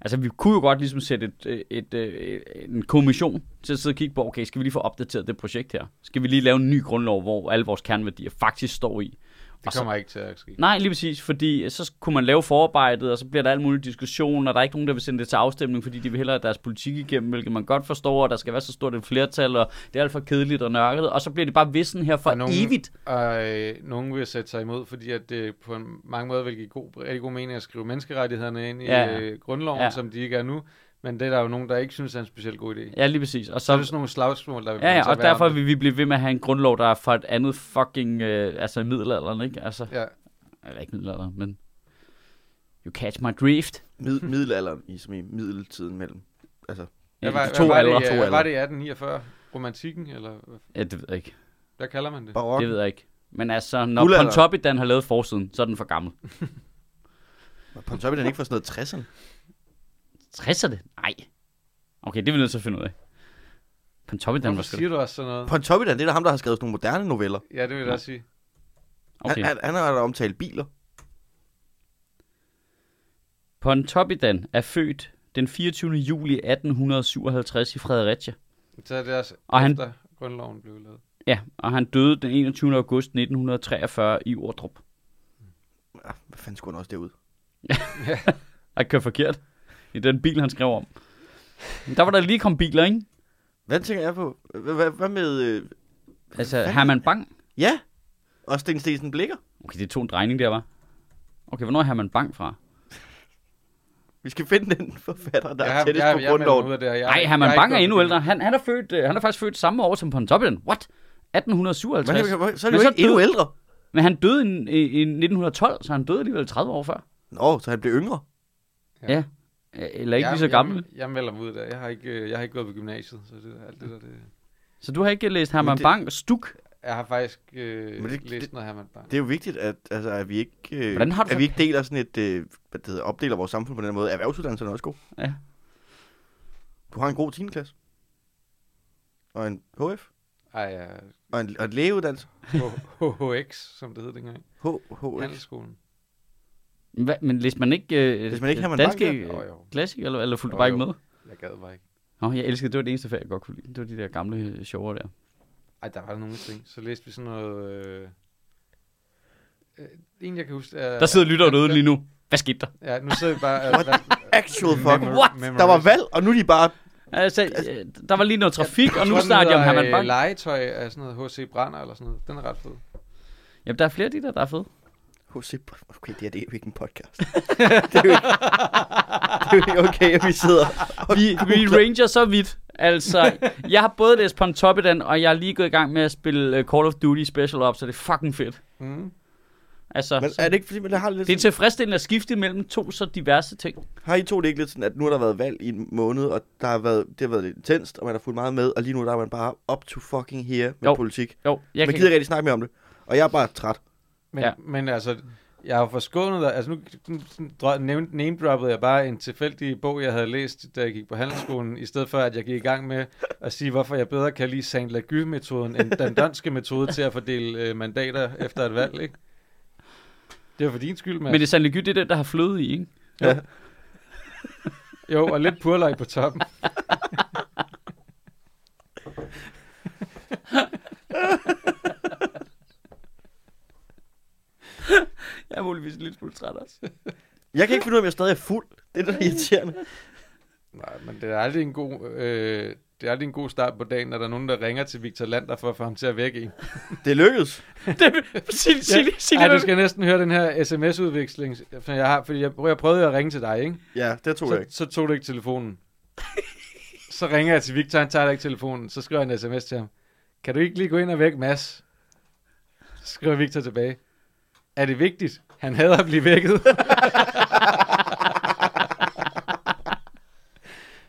Altså, vi kunne jo godt ligesom sætte et, et, et, et, en kommission til at sidde og kigge på, okay, skal vi lige få opdateret det projekt her? Skal vi lige lave en ny grundlov, hvor alle vores kerneværdier faktisk står i? Det Og så- kommer ikke til at ske. Nej, lige præcis, fordi så kunne man lave forarbejdet, og så bliver der alt muligt diskussion, og der er ikke nogen, der vil sende det til afstemning, fordi de vil hellere have deres politik igennem, hvilket man godt forstår, og der skal være så stort et flertal, og det er alt for kedeligt og nørket, og så bliver det bare vissen her for Og nogen- evigt. Og øh, nogen vil sætte sig imod, fordi at det på mange måder vil give god, rigtig god mening at skrive menneskerettighederne ind i Ja. øh, grundloven, ja. som de ikke er nu. Men det er der jo nogen, der ikke synes er en specielt god idé. Ja, lige præcis. Og Så er så, det sådan nogle slagsmål, der vil ja, ja, og derfor vil vi blive ved med at have en grundlov, der er for et andet fucking, øh, altså middelalderen, ikke? Altså, Ja. eller ikke middelalderen, men you catch my drift. Mid- middelalderen i, som i middeltiden mellem. Altså, Ja, var, to var aldre. det, to hvad var aldre. det i 1849? Romantikken, eller hvad- Ja, det ved jeg ikke. hvad kalder man det? barok. Det ved jeg ikke. Men altså, når Guldalderen. Pontoppidan har lavet forsiden, så er den for gammel. Var Pontoppidan ikke fra sådan noget 60'erne? 60'erne? Nej. Okay, det er vi nødt til at finde ud af. Pontoppidan var Hvorfor sgu siger du også sådan noget? Pontoppidan, det er da ham, der har skrevet sådan nogle moderne noveller. Ja, det vil jeg også sige. Okay. Han, han, han har da omtalt biler. Pontoppidan er født den 24. juli 1857 i Fredericia. Så er det også Og han- efter grundloven blev lavet. Ja, og han døde den 21. august 1943 i Ordrup. Ja, hvad fanden skulle han også derud? Jeg kører forkert i den bil, han skrev om. Men Der var der lige kom biler, ikke? Hvad tænker jeg på? Hvad, hvad, hvad med... Øh, Altså. Herman Bang. ja, og Sten Stensen Blikker. Okay, det tog en drejning der, var. Okay, hvornår er Herman Bang fra? Vi skal finde den forfatter, der Jeg er tættest jeg- på grundloven. Nej, Herman Bang er endnu ældre. Han, han, er født, øh, han er faktisk født samme år som Pontoppidan. What? 1857. Men, så er det så jo ikke endnu ældre. Men han døde i, i, i 1912, så han døde alligevel 30 år før. Nå, så han blev yngre. Ja. ja. Eller ikke jeg, lige så gammel. Jeg, jeg melder mig ud af det. Jeg har ikke, øh, jeg har ikke gået på gymnasiet, så det, alt det der, det... Så du har ikke læst Herman det- Bang Stuk? Jeg har faktisk øh, Men det- læst det- noget Herman Bang. Det er jo vigtigt, at, altså, at vi ikke, øh, Hvordan har du at vi ikke deler sådan et, øh, hvad det hedder, opdeler vores samfund på den måde. Erhvervsuddannelserne er også god. Ja. Du har en god 10. klasse. Og en HF. Ej, ja. Og en, og en lægeuddannelse. HHX, som det hed dengang. H, HF. Handelsskolen. Hva? Men læste man ikke, øh, Læste man ikke Herman danske Bang øh, Jo, jo. klassik, eller, eller fulgte du Jo, bare ikke med? Jeg gad bare ikke. Nå, jeg elskede, det var det eneste fag, jeg godt kunne lide. Det var de der gamle øh, shower der. Ej, der var nogle ting. Så læste vi sådan noget... Øh... øh, En, jeg kan huske... Er, Der sidder lytter derude lige nu. Hvad skete der? Ja, nu sidder vi bare... What? Actual fuck. What? Der var valg, og nu er de bare... Altså, øh, der var lige noget trafik, og Jeg nu snakker de om Herman øh, Bang. Legetøj af sådan noget H.C. Brander eller sådan noget. Den er ret fed. Jamen, der er flere af de der, der er fede. HC, okay, det, her, det er jo ikke en podcast. det, er jo ikke, det er jo ikke okay, at vi sidder og Vi, vi ranger så vidt. Altså, jeg har både læst Pontoppidan, og jeg er lige gået i gang med at spille øh, Call of Duty Special Ops, så det er fucking fedt. Mm. Altså, Men er det ikke fordi, man har lidt det er sådan, tilfredsstillende at skifte mellem to så diverse ting. Har I to det ikke lidt sådan, at nu har der været valg i en måned, og der har været, det har været lidt intenst, og man har fulgt meget med, og lige nu der er man bare up to fucking here med Jo. politik. Jo, jeg man kan... gider ikke rigtig snakke mere om det. Og jeg er bare træt. Men, Ja. men altså, jeg har forskånet dig. Altså nu nu- name-droppede jeg bare en tilfældig bog, jeg havde læst, da jeg gik på handelsskolen, i stedet for at jeg gik i gang med at sige, hvorfor jeg bedre kan lide Saint Lague-metoden end den danske metode til at fordele øh, mandater efter et valg, ikke? Det er for din skyld, Mads. Men det er sandelig det er den, der har fløde i, ikke? Ja. Jo, og lidt purløg på toppen. Jeg er muligvis lidt smule træt også. Jeg kan ikke finde ud af, om jeg stadig er fuld. Det er er irriterende. Nej, men det er aldrig en god... Øh, det er aldrig en god start på dagen, når der er nogen, der ringer til Victor Lander for at få ham til at vække en. Det lykkedes. det, sig, sig, sig, sig, Ej, du skal næsten høre den her sms-udveksling, for jeg, har, fordi jeg, jeg prøvede at ringe til dig, ikke? Ja, det tror jeg Så, ikke. så tog du ikke telefonen. så ringer jeg til Victor, han tager ikke telefonen. Så skriver jeg en sms til ham. Kan du ikke lige gå ind og vække Mads? Så skriver Victor tilbage. Er det vigtigt? Han hader at blive vækket.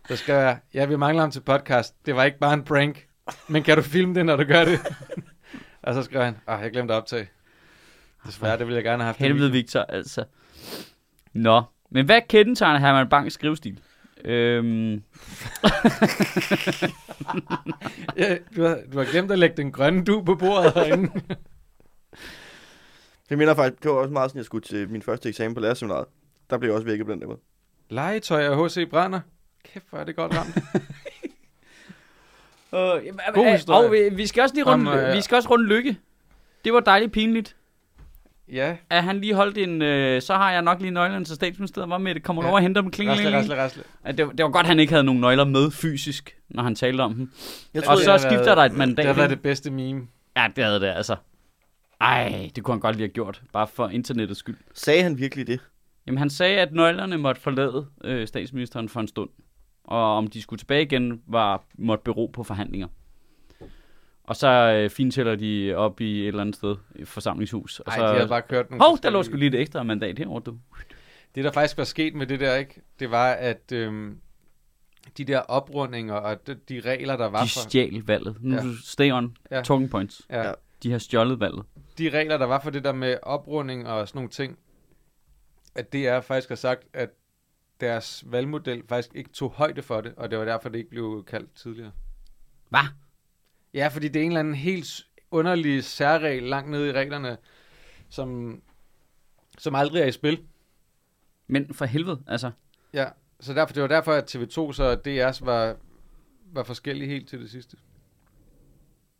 så skrev jeg, ja, vi mangler ham til podcast. Det var ikke bare en prank. Men kan du filme det, når du gør det? og så skrev han, ah, jeg glemte at optage. Desværre, det ville jeg gerne have haft. Helvede, video." Victor, altså. Nå, men hvad kendetegner Herman Bangs skrivestil? Øhm, Ja, du, har, du har glemt at lægge den grønne du på bordet herinde. Det minder faktisk, det var også meget sådan, jeg skulle til min første eksamen på lærerseminaret. Der blev jeg også vækket på den der måde. Legetøj af H.C. Brander. Kæft, hvor er det godt ramt. øh, jamen, God øh, historie. Og vi, vi skal også lige runde, Om, øh, vi skal også runde lykke. Det var dejligt pinligt. Ja, at han lige holdt en, øh, så har jeg nok lige nøglerne til statsministeriet, var med det, kommer ja. Ja. over og henter dem, kling, rasle, kling, rasle, rasle. At det, det var godt, at han ikke havde nogen nøgler med fysisk, når han talte om dem. Jeg Og tror, det så skifter været- der et mandat. Det har været det bedste meme. Ja, det havde det altså. Ej, det kunne han godt lige have gjort, bare for internettets skyld. sagde han virkelig det? Jamen, han sagde, at nøglerne måtte forlade øh, statsministeren for en stund. Og om de skulle tilbage igen, var, måtte bero på forhandlinger. Og så øh, fintæller de op i et eller andet sted, i et forsamlingshus. Og Ej, så, de har bare kørt nogle Hov, der lå forskellige- sgu lige et ekstra mandat herovre, du. Det, der faktisk var sket med det der, ikke? Det var, at øhm, de der oprundinger og de, de regler, der var De for... stjal valget. Nu Ja. stay on Ja. talking points. Ja. De har stjålet valget. De regler, der var for det der med oprunding og sådan nogle ting, at det er faktisk har sagt, at deres valgmodel faktisk ikke tog højde for det, og det var derfor, det ikke blev kaldt tidligere. Hvad? Ja, fordi det er en eller anden helt underlig særregel langt nede i reglerne, som, som aldrig er i spil. Men for helvede, altså. Ja, så derfor, det var derfor, at TV2 så DR's var, var forskellige helt til det sidste.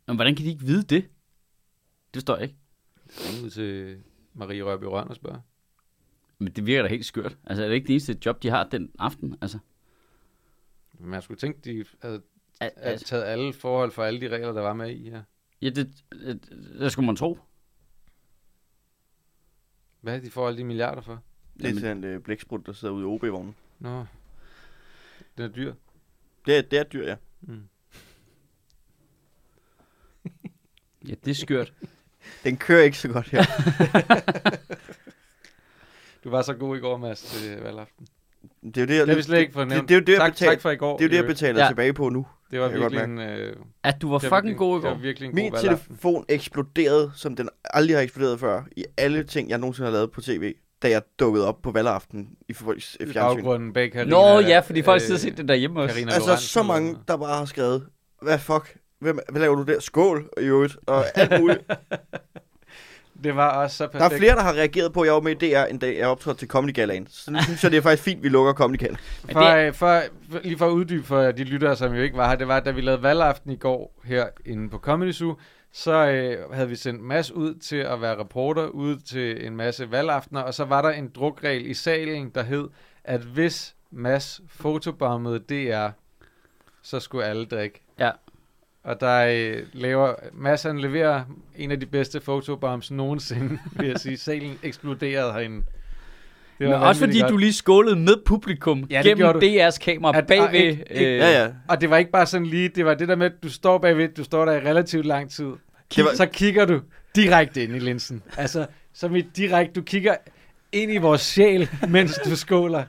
Men hvordan kan de ikke vide det? Det står ikke. Ring ud til Marie Rørby Røn og spørge. Men det virker da helt skørt. Altså, er det ikke det eneste job, de har den aften? Altså, Men jeg skulle tænke, de havde havde altså taget alle forhold for alle de regler, der var med i her. ja, det, det, det skulle man tro. Hvad er de får alle de milliarder for? Det er Jamen- til en øh, blæksprut, der sidder ude i OB-vognen. Nå, den er dyr. Det er, det er dyr, ja. Mm. Ja, det er skørt. Den kører ikke så godt her. Du var så god i går, Mads, til valgaften. Det er jo det, jeg, Det vi slet ikke det, det, det, er jo det, jeg tak, betaler, tak for i går. det er jo det, jeg betaler Ja. tilbage på nu. Det var jeg virkelig en, øh, At du var det var fucking virkelig- god i Det går. var virkelig en Min god telefon eksploderede, som den aldrig har eksploderet før, i alle ting, jeg nogensinde har lavet på tv, da jeg dukkede op på valgaften i folks fjernsyn. baggrunden bag Carina. Nå ja, fordi folk sidder og set det derhjemme også. Carina Altså, Lorentzen så mange, der bare har skrevet, hvad fuck, Hvem, hvad laver du der? Skål, i øvrigt, og alt muligt. Det var også så Der perfekt. er flere, der har reageret på, at jeg var med i DR, en dag jeg optrådte til Comedy Galaen. Så nu synes jeg, det er faktisk fint, at vi lukker Comedy Galaen. For, øh, for, for, lige for at uddybe for de lyttere, som jo ikke var her, det var, da vi lavede valgaften i går her inde på Comedy Zoo, så øh, havde vi sendt Mads ud til at være reporter, ud til en masse valgaftener, og så var der en drukregel i salen, der hed, at hvis Mads fotobombede DR, så skulle alle drikke. Ja. Og der øh, laver, Mads han leverer en af de bedste fotobombs nogensinde, vil jeg sige. Salen eksploderede herinde. Det Men også fordi vanvittigt du lige skålede med publikum Ja, det gennem DR's kamera At- bagved. og ikke- ikke- øh, Ja, ja. Og det var ikke bare sådan lige, det var det der med, at du står bagved, du står der i relativt lang tid. Det var- Så kigger du direkte ind i linsen. Altså, som i direkte, du kigger ind i vores sjæl, mens du skåler.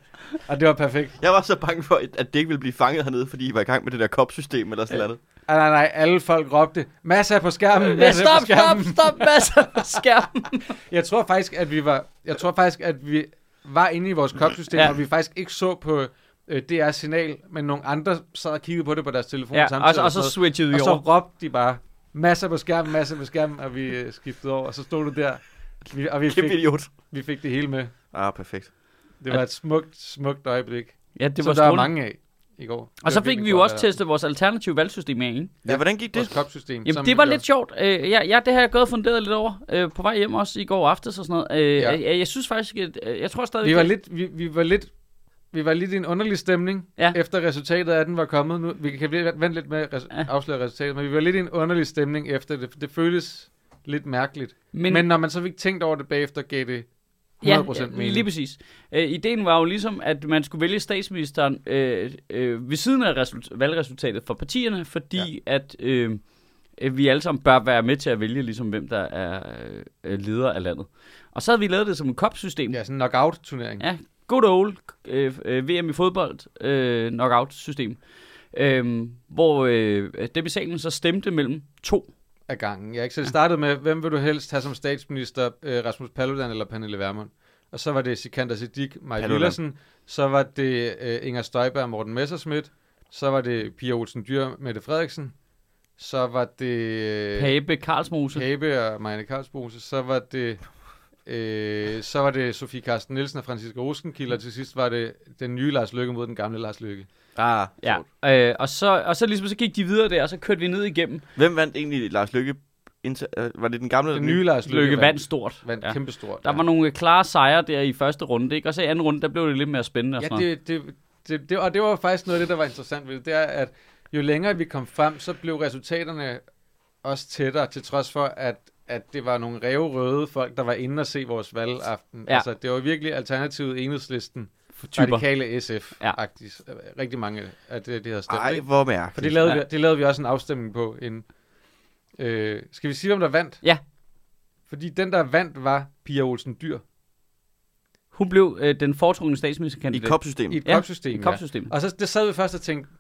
Og det var perfekt. Jeg var så bange for, at det ikke ville blive fanget hernede, fordi I var i gang med det der kopsystem eller sådan noget. Ah, nej, nej, alle folk råbte, masser på skærmen, Ja, masser stop, på skærmen. stop, stop, masser på skærmen. Jeg tror faktisk, at vi var, jeg tror faktisk, at vi var inde i vores kopsystem, Ja. og vi faktisk ikke så på øh, DR signal, men nogle andre sad og kiggede på det på deres telefon Ja, samtidig. og, så- og så switchede vi Og så over. råbte de bare, masser på skærmen, masser på skærmen, og vi øh, skiftede over, og så stod du der, vi, og vi Kæmpe fik, idiot. vi fik det hele med. Ah, perfekt. Det var et smukt, smukt øjeblik, Ja, det var som der var strålende. mange af i går. Det Og så fik vi jo også testet vores alternative valgsystem af, ikke? Ja, hvordan gik Vores det? kopsystem. Jamen, det var lidt sjovt. Øh, ja, ja, det har jeg gået og funderet lidt over øh, på vej hjem også i går aftes og sådan noget. Øh, Ja. jeg, jeg synes faktisk, at, øh, jeg tror stadig... Vi var lidt, vi, vi var lidt, vi var lidt i en underlig stemning, Ja. ja. efter resultatet af den var kommet. Nu, vi kan vente lidt med at Ja. res- afsløre resultatet, men vi var lidt i en underlig stemning efter det. Det føltes lidt mærkeligt. Men, Men, når man så fik tænkt over det bagefter, gav det 100% ja, mening. lige præcis. Øh, ideen var jo ligesom, at man skulle vælge statsministeren øh, øh, ved siden af result- valgresultatet for partierne, fordi ja. at øh, øh, vi alle sammen bør være med til at vælge, ligesom hvem der er øh, leder af landet. Og så havde vi lavet det som et kopsystem. Ja, sådan en knockout-turnering. Ja, good old øh, øh, VM i fodbold øh, knockout-system. Øh, hvor øh, dem i salen så stemte mellem to. Af gangen. Jeg ikke? Så det startede med, hvem vil du helst have som statsminister, øh, Rasmus Paludan eller Pernille Vermund? Og så var det Sikander Siddiq, Maja. Villersen. Så var det øh, Inger Støjberg og Morten Messerschmidt. Så var det Pia Olsen Dyr, Mette Frederiksen. Så var det øh, Pape Karlsmose. Pape og Marianne Karlsbose. Så var det øh, så var det Sofie Carsten Nielsen og Franziska Rosenkilde. Og til sidst var det den nye Lars Lykke mod den gamle Lars Lykke. Ah, Ja, øh, og, så, og så ligesom så gik de videre der, og så kørte vi ned igennem. Hvem vandt egentlig Lars Lykke Inter, øh, var det den gamle? Den nye Lars Lykke Lykke vandt stort. vandt Ja. kæmpestort. Der var nogle klare sejre der i første runde, ikke? Og så i anden runde, der blev det lidt mere spændende. Og Ja, sådan det, det, det, det, og det var faktisk noget af det, der var interessant ved det, det er, at jo længere vi kom frem, så blev resultaterne også tættere, til trods for, at, at det var nogle revrøde folk, der var inde og se vores valgaften. Ja. Altså, det var virkelig alternativet enhedslisten, For typer. radikale SF, Ja. ja. rigtig mange af det, det havde stemt. Ej, hvor mærkeligt. For det lavede, Ja. vi, det lavede vi også en afstemning på inden. Øh, skal vi sige, hvem der vandt? Ja. Fordi den, der vandt, var Pia Olsen Dyr Hun blev øh, den foretrukne I statsministerkandidat. kopsystemet. i et Ja, kopsystem. i kopsystemet. Og så det sad vi først og tænkte,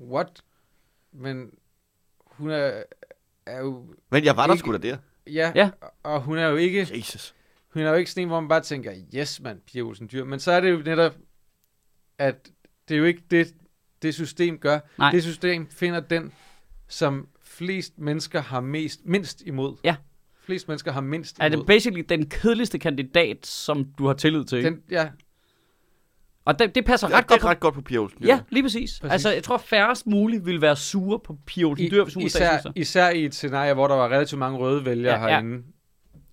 what? Men hun er, er jo... Men jeg var der Ikke- sgu da der. Ja, Ja. og hun er jo ikke... Jesus. Hun er jo ikke sådan en, hvor man bare tænker, yes mand, Pia Olsen Dyr. Men så er det jo netop, at det er jo ikke det, det system gør. Nej. Det system finder den, som flest mennesker har mest, mindst imod. Ja. Flest mennesker har mindst Er imod. det basically den kedeligste kandidat, som du har tillid til? ikke? den, ja, Og det, det passer Ja, ret det godt på ret godt på Pia Olsen. Ja, lige præcis. præcis. Altså, jeg tror, færrest muligt ville være sure på Pia Olsen Dyr, hvis hun især, især i et scenarie, hvor der var relativt mange røde vælgere Ja, ja, herinde.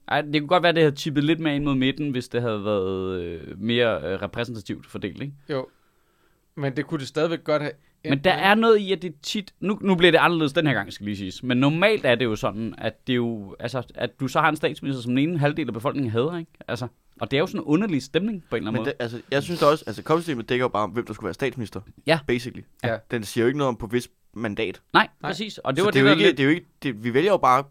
Ej, det kunne godt være, at det havde tippet lidt mere ind mod midten, hvis det havde været øh, mere øh, repræsentativt fordelt, ikke? Jo. Men det kunne det stadigvæk godt have. Men der er noget i, at det tit... Nu, nu bliver det anderledes den her gang, skal lige siges. Men normalt er det jo sådan, at det jo... Altså, at du så har en statsminister, som den ene halvdel af befolkningen hader, ikke? Altså, og det er jo sådan en underlig stemning, på en eller anden Men måde. det, altså, jeg synes da også, altså kopsystemet dækker jo bare om, hvem der skulle være statsminister. Ja. Basically. Ja. Den siger jo ikke noget om på hvis mandat. Nej, Nej. præcis. Og det var så det, det, er jo der ikke, lidt... det er jo ikke, det, vi vælger jo bare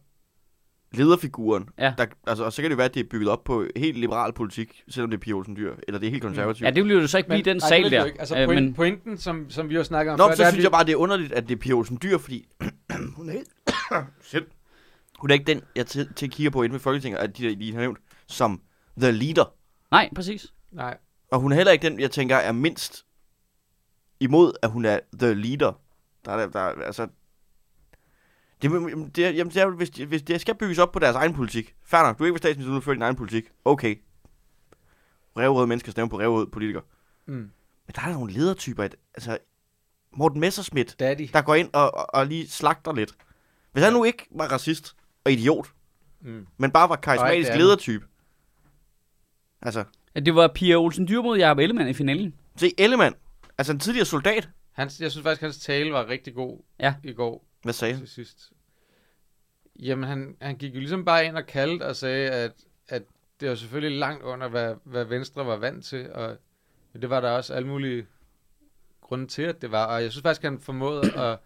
lederfiguren. Ja. Der, altså, og så kan det jo være, at det er bygget op på helt liberal politik, selvom det er Pia Olsen Dyr, eller det er helt konservativt. Ja, det ville jo så ikke blive den nej, sal det der. Ikke. Altså, Øh, point, men, pointen, som, som vi jo snakker om Nå, før, så er, synes at jeg bare, det er underligt, at det er Pia Olsen Dyr, fordi hun er helt... Shit. Hun er ikke den, jeg til, til kigger på inden ved Folketinget, at de der lige har nævnt, som the leader. nej, præcis. nej, Og hun er heller ikke den, jeg tænker er mindst imod, at hun er the leader. Der er, der, er- altså... Det, det, er- jamen, det er, hvis, hvis det skal bygges op på deres egen politik. Fair nok, du er ikke ved statsminister, du fører din egen politik. Okay. Revrøde mennesker stemme på revrøde politikere. mm. Men der er nogle ledertyper, at, altså... Morten Messerschmidt, daddy. der går ind og, og, og lige slagter lidt. Hvis han nu ikke var racist og idiot, Mm. men bare var Nej, karismatisk det er ledertype. Altså, Ja, Det var Pia Olsen Dyr mod Jacob Ellemann i finalen. se Ellemann, altså en tidligere soldat. Hans, jeg synes faktisk, hans tale var rigtig god Ja. i går Hvad sagde han? til sidst. Jamen, han, han gik jo ligesom bare ind og kaldte og sagde, at, at det var selvfølgelig langt under, hvad, hvad Venstre var vant til, og det var der også alle mulige grunde til, at det var. Og jeg synes faktisk, han formåede at,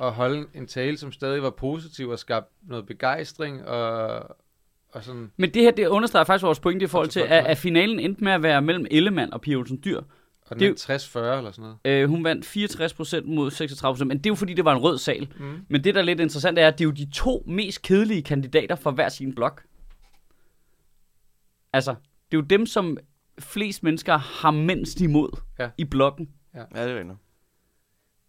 at holde en tale, som stadig var positiv og skabte noget begejstring og, og sådan... Men det her, det understreger faktisk vores pointe i forhold til, at, at finalen endte med at være mellem Ellemann og Pia Olsen Dyr. Og Det den er 60-40 eller sådan noget. Øh, hun vandt 64% mod 36%, men det er jo fordi, det var en rød sal. Mm. Men det, der er lidt interessant, er, at det er jo de to mest kedelige kandidater for hver sin blok. Altså, det er jo dem, som flest mennesker har mindst imod Ja. i blokken. Ja, det er rigtigt.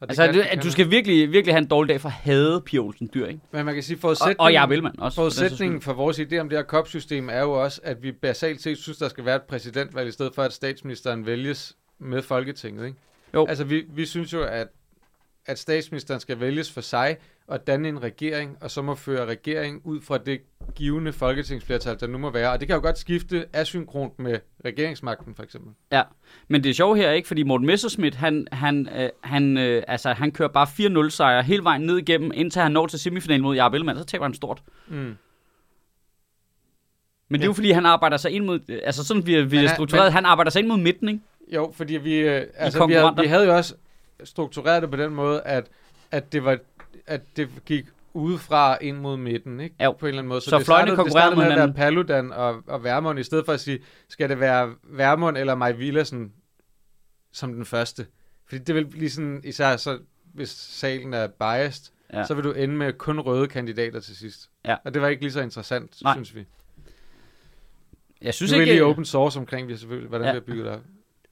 Og Altså, kan- du, kan- du skal virkelig, virkelig have en dårlig dag for at hade Pia Olsen Dyr, ikke? Men man kan sige, Og, forudsætningen... og Jacob Ellemann også. for den sags Forudsætningen for vores idé om det her kopsystem er jo også, at vi basalt set synes, der skal være et præsidentvalg, i stedet for at statsministeren vælges med Folketinget. Ikke? Jo. Altså, vi, vi synes jo, at, at statsministeren skal vælges for sig og danne en regering, og så må føre regering ud fra det givende folketingsflertal, der nu må være. Og det kan jo godt skifte asynkront med regeringsmagten, for eksempel. Ja, men det er sjovt her, ikke? Fordi Morten Messerschmidt, han, han, øh, han, øh, altså, han kører bare 4-0 sejr hele vejen ned igennem, indtil han når til semifinalen mod Jacob Ellemann, så taber han stort. Mm. Men det er jo Ja. fordi, han arbejder sig ind mod, altså sådan vi, vi er struktureret, men- han arbejder sig ind mod midten, ikke? Jo, fordi vi, øh, altså, vi, havde, vi havde jo også struktureret det på den måde, at, at, det, var, at det gik udefra ind mod midten, ikke? Jo. På en eller anden måde. Så det fløjene konkurrerede med hinanden. Paludan og, og Værmund, i stedet for at sige, skal det være Værmund eller Maj Villersen som den første? Fordi det vil blive sådan, især så, hvis salen er biased, Ja. så vil du ende med kun røde kandidater til sidst. Ja. Og det var ikke lige så interessant, Nej. synes vi. Jeg Synes nu er vi ikke... lige open source omkring, vi selvfølgelig, hvordan Ja. vi har bygget det op.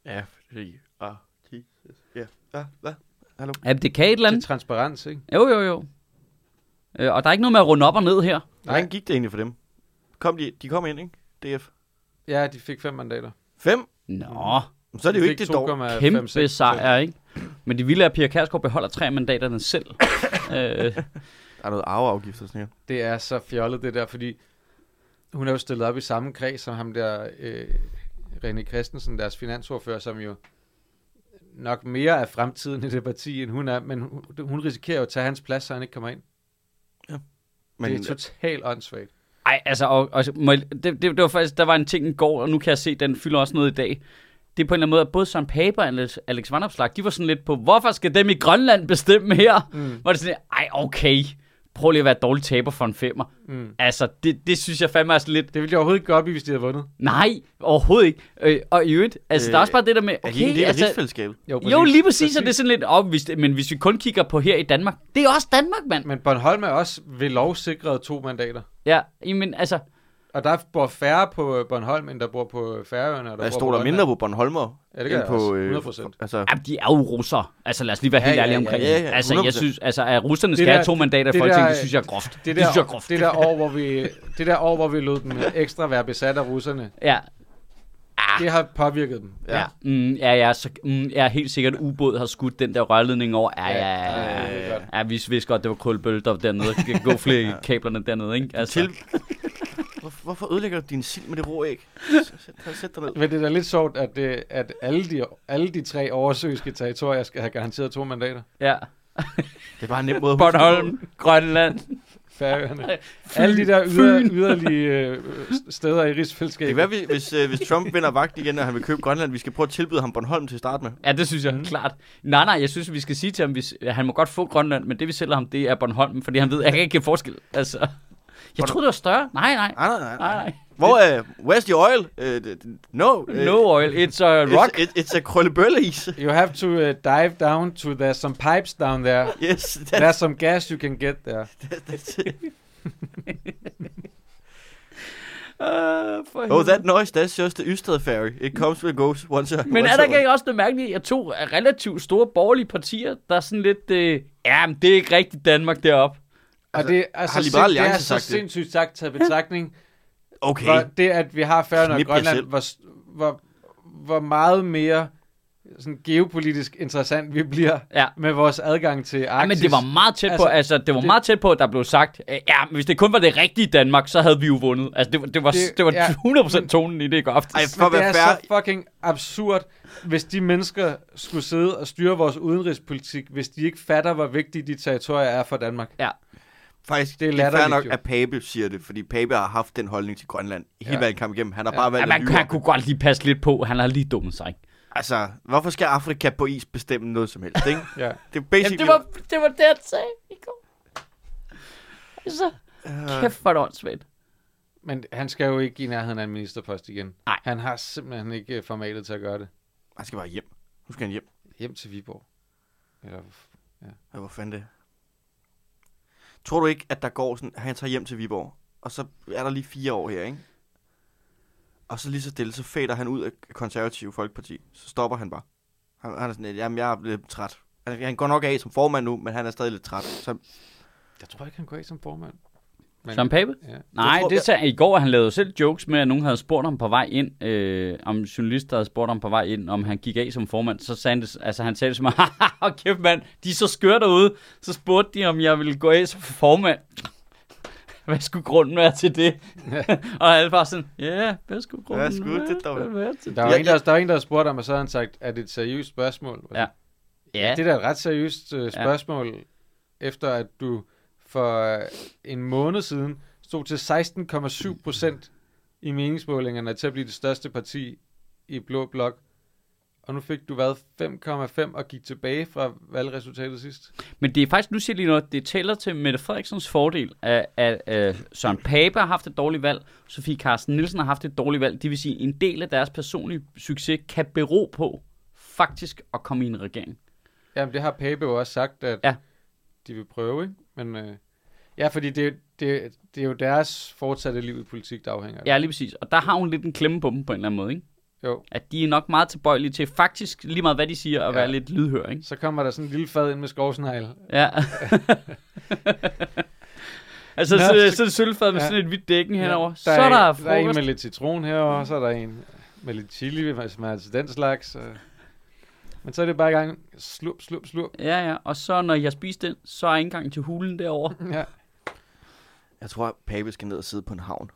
Ja, fordi... Ah, Jesus. Ja, ja, hvad? Hallo? Ja, det kan et eller Det er andet. transparens, ikke? Jo, jo, jo. Øh, og der er ikke noget med at runde op og ned her. Hvordan gik det egentlig for dem? Kom de, de kom ind, ikke? DF. Ja, de fik fem mandater. Fem? Nå, Så er det jo De ikke fik det dårligt. 2,56 kæmpe procent. sejr, ikke? Men det vilde er, at Pia Kærsgaard beholder tre mandaterne selv. øh, Der er noget arveafgift og sådan noget. Det er så fjollet, det der, fordi hun er jo stillet op i samme kreds som ham der, øh, René Christensen, deres finansordfører, som jo nok mere er fremtiden i det parti, end hun er, men hun, hun risikerer jo at tage hans plads, så han ikke kommer ind. Men, Men det er totalt åndssvagt. Ej, altså, og, og, må jeg- det, det, det, var faktisk, der var en ting i går, og nu kan jeg se, den fylder også noget i dag. Det er på en eller anden måde, at både Søren Pape og Alex, Alex Vandopslag, de var sådan lidt på, hvorfor skal dem i Grønland bestemme her? Mm. Hvor det sådan, ej, okay, prøv lige at være dårlig taber for en femmer. Mm. Altså, det, det synes jeg fandme er sådan lidt, Det ville jeg overhovedet ikke gå op i, hvis de havde vundet. nej, overhovedet ikke. Øh, og i øvrigt, altså, Øh, der er også bare det der med, er de ikke en okay, del af altså, rigsfællesskabet? jo, lige præcis, og det er sådan lidt, oh, hvis det, men hvis vi kun kigger på her i Danmark, det er også Danmark, mand. Men Bornholm er også ved lov sikret to mandater. Ja, men altså, Og der bor færre på øh, Bornholm, end der bor på øh, Færøerne. Og der stoler på Grønland. mindre på Bornholmer. Ja, det gør end jeg også. øh, 100%. Altså, Jamen, de er jo russere. Altså, lad os lige være Ja, helt ja, ærlige ja, omkring ja, det. ja, Altså, jeg 100%. synes, altså, at russerne Det skal der- have to mandater i det Folketinget, der- det synes jeg er groft. Det Det der, synes jeg er groft. det der år, hvor vi, det der år, hvor vi lod dem ekstra være besat af russerne, Ja, det har påvirket dem. ja. Mm, ja, ja, så, mm, jeg er helt sikkert, at ubåd har skudt den der rørledning over. Ja, ja, ja. Ja, ja, det er godt. ja vi vidste godt, det var krølbøl, der dernede. Der kan gå flere kablerne dernede, ikke? Altså, til... Hvor, hvorfor ødelægger du din sild med det rå æg? Sæt, sæt, dig ned. Men det er da lidt sjovt, at, det, at alle, de, alle de tre oversøiske territorier skal have garanteret to mandater. ja. Det er bare en nem måde at huske det på. Bornholm, Grønland. Færøerne. alle de der yder, yderlige øh, steder i rigsfællesskabet. Det kan være, vi- hvis, øh, hvis Trump vinder vagt igen, og han vil købe Grønland, vi skal prøve at tilbyde ham Bornholm til at starte med. Ja, det synes jeg, klart. Nej, nej, jeg synes, vi skal sige til ham, hvis, han må godt få Grønland, men det vi sælger ham, det er Bornholm, fordi han ved, jeg kan ikke give forskel. Altså, jeg troede, det var større. Nej, nej. Nej, nej, nej. Nej, nej. Hvor er, where's the oil? Uh, no. Uh, No oil, it's a rock. It's, it, it's a krøllebølleis. You have to uh, dive down to, there's some pipes down there. Yes, There's that's, some gas you can get there. that's it. Uh, Oh, that noise, that's just the Ystad ferry. It comes and goes once a Men once er der ikke også noget mærkeligt, at to relativt store borgerlige partier, der er sådan lidt, øh, ja, men det er ikke rigtigt Danmark deroppe. Og det, altså, har sind- Liberal det er så sagt det? sindssygt sagt taget betragtning, Okay. hvor det, at vi har Færøerne og Grønland, hvor, hvor, hvor meget mere sådan geopolitisk interessant vi bliver Ja. med vores adgang til Arktis. Ja, men det var meget tæt på, Altså, altså, det var det- meget tæt på, at der blev sagt, øh, ja, men hvis det kun var det rigtige Danmark, så havde vi jo vundet. Altså, det, var- det var, det, Det- det var ja. 100% tonen i det i går aftes. Ej, Men for at det er så fucking absurd, hvis de mennesker skulle sidde og styre vores udenrigspolitik, hvis de ikke fatter, hvor vigtige de territorier er for Danmark. Faktisk, det er det er latterligt, nok, jo. at Pape siger det, fordi Pape har haft den holdning til Grønland hele Ja. valgkampen igennem. Han har Ja. bare ja, valgt at man, lyve han kunne godt lige passe lidt på. Han har lige dummet sig. ikke? Altså, hvorfor skal Afrika på is bestemme noget som helst, ikke? Ja. Det er Jamen, basically... det var, det var det, han sagde i går. Altså, Øh, kæft for et. Men han skal jo ikke i nærheden af en ministerpost igen. Nej. Han har simpelthen ikke øh, formatet til at gøre det. han skal bare hjem. Nu skal han hjem. Hjem til Viborg. Eller, Ja, hvor fanden det? Tror du ikke, at der går sådan, han tager hjem til Viborg, og så er der lige fire år her, ikke? Og så lige så stille, så fader han ud af konservative folkeparti. Så stopper han bare. Han, han er sådan lidt, jamen jeg er lidt træt. Han, han går nok af som formand nu, men han er stadig lidt træt. Så jeg tror ikke, han går af som formand. Men, Søren Pape? Ja. Nej, tror- det sagde i går, han lavede selv jokes med, at nogen havde spurgt ham på vej ind, øh, om journalister havde spurgt ham på vej ind, om han gik af som formand, så sagde han det, altså han sagde det som, haha, kæft mand, de er så skøre derude, så spurgte de, om jeg ville gå af som formand. Hvad skulle grunden være til det? og alle bare sådan, ja, yeah, hvad skulle grunden Hvad skulle det dog være til Der var, Ja, en, der, der var en, der havde spurgt ham, og så havde han sagt, er det et seriøst spørgsmål? Ja. Ja, Det er da et ret seriøst øh, spørgsmål, ja. efter at du for øh, en måned siden stod til 16,7 procent i meningsmålingerne til at blive det største parti i Blå Blok. Og nu fik du hvad, 5,5 og gik tilbage fra valgresultatet sidst. Men det er faktisk, nu siger lige noget, det tæller til Mette Frederiksens fordel, at, at, at Søren Pape har haft et dårligt valg, Sofie Carsten Nielsen har haft et dårligt valg. Det vil sige, at en del af deres personlige succes kan bero på faktisk at komme i en regering. Jamen, det har Pape jo også sagt, at Ja. de vil prøve, ikke? Men øh, ja, fordi det, det, det er jo deres fortsatte liv i politik, der afhænger af det. Ja, lige præcis. Og der har hun lidt en klemme på dem på en eller anden måde, ikke? Jo. At de er nok meget tilbøjelige til faktisk, lige meget hvad de siger, at Ja. være lidt lydhør, ikke? Så kommer der sådan en lille fad ind med skovsnegl. Ja. altså, Nå, så, så- så er det sølvfad med Ja. sådan et hvidt dækken henover. der Så er der der er en med lidt citron herover, så er der en med lidt chili, hvis man er til den slags. øh. Men så er det bare i gang. Slup, slup, slup. Ja, ja. Og så når jeg spiste den, så er indgang til hulen derovre. Ja. Jeg tror, at Pape skal ned og sidde på en havn.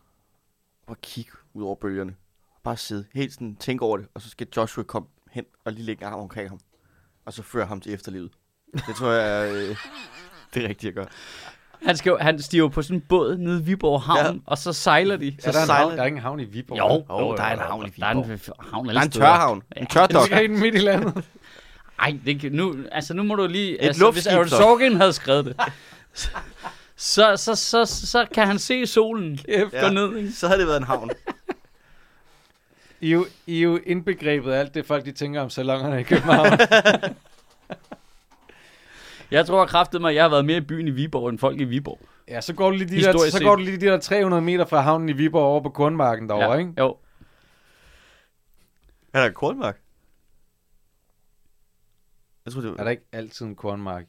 Og kigge ud over bølgerne. Bare sidde. Helt sådan tænke over det. Og så skal Joshua komme hen og lige lægge arm omkring ham. Og så føre ham til efterlivet. Det tror jeg er øh, det rigtige at gøre. Han, skal, jo- han stiger på sådan en båd nede i Viborg Havn, ja. Ja. og så sejler de. Så er der, en sejler- havn, der er ingen havn i Viborg. Jo, Jo, der er en havn i Der er en Viborg. havn Der er en tørhavn. En tørdok. Ligger helt midt i landet. Ej, det, kan- nu, altså nu må du lige... altså, hvis luftskib, Aaron så. Sorkin havde skrevet det, så, så, så, så, så kan han se solen Kæft. gå ned. Ikke? Så havde det været en havn. I er, jo, I er jo indbegrebet af alt det folk, de tænker om salongerne i København. Jeg tror kraftet mig, at jeg har været mere i byen i Viborg, end folk i Viborg. ja, så går, du lige de der, så set. går du lige de der 300 meter fra havnen i Viborg over på Kornmarken derovre, ja. ikke? Jo. Er der en kornmark? Jeg tror, det var... Er der ikke altid en kornmark?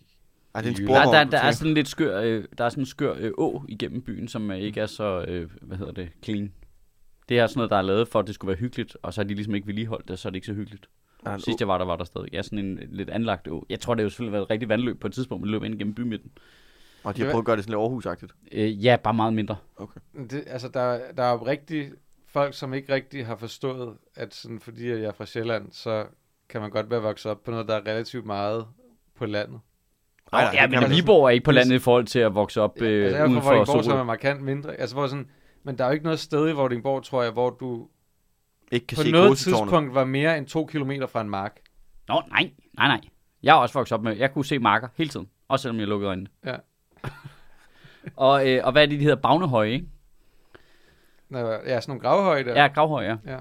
Ej, det er en Der- Der, sporvogn. der, der er sådan lidt skør, øh, der er sådan en skør øh, å igennem byen, som øh, ikke er så, øh, hvad hedder det, clean. Det er sådan noget, der er lavet for, at det skulle være hyggeligt, og så har de ligesom ikke vedligeholdt det, så er det ikke så hyggeligt. Der er Sidst jeg var der, var der stadig. Ja, sådan en lidt anlagt å. Jeg tror, det har jo selvfølgelig været et rigtig vandløb på et tidspunkt, men det løb ind gennem bymidten. Og de har prøvet at gøre det sådan lidt Aarhus-agtigt. Øh, ja, bare meget mindre. Det, altså, der, der er jo rigtig folk, som ikke rigtig har forstået, at sådan, fordi jeg er fra Sjælland, så kan man godt være vokset op på noget, der er relativt meget på landet. Nej, nej, ja, men man- Viborg er ikke på landet i forhold til at vokse op Øh, øh, altså, jeg er uden fra for Vordingborg, som er markant mindre. Altså, hvor sådan, men der er jo ikke noget sted i Vordingborg, tror jeg, hvor du Ikke kan på se noget tidspunkt var mere end to kilometer fra en mark. Nå, nej, nej, nej. Jeg er også vokset op med, jeg kunne se marker hele tiden. Også selvom jeg lukkede øjnene. Ja. og, øh, og hvad er det, de hedder? Bagnehøje, ikke? Nå, Ja, sådan nogle gravhøje der. Ja, gravhøje, ja.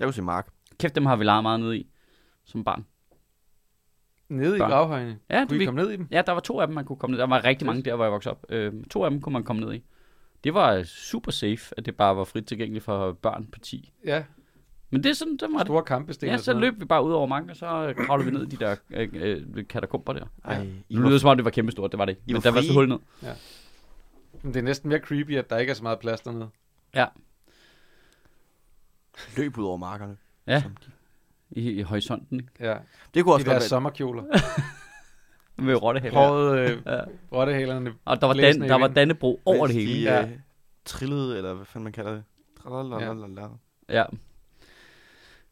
Jeg kunne se Mark. Kæft, dem har vi leget meget nede i som barn. Nede i Børn. gravhøjene. Ja, Kunne I vi, komme ned i dem? ja, der var to af dem, man kunne komme ned. Der var rigtig mange der, hvor jeg voksede op. Øh, to af dem kunne man komme ned i. Det var super safe, at det bare var frit tilgængeligt for børn på 10. Ja, Men det er sådan, det var det. store kampesten. Ja, og så sådan løb vi bare ud over mange, og så øh, kravlede vi ned i de der øh, øh, katakomber der. Ej, I Nu lyder det som om, det var kæmpestort, det var det ikke. I Men var der var så hul ned. Men det er næsten mere creepy, at der ikke er så meget plads dernede. løb ud over markerne. Ja. Som de- I, i horisonten, ikke? Ja, Det kunne de også der godt være. sommerkjoler. Med rottehælder. Håret, øh, Ja. rottehælerne. Og der var, Dan, der var. Dannebro over det hele. De, Ja. ja. trillede, eller hvad fanden man kalder det. Tralalalala. Ja.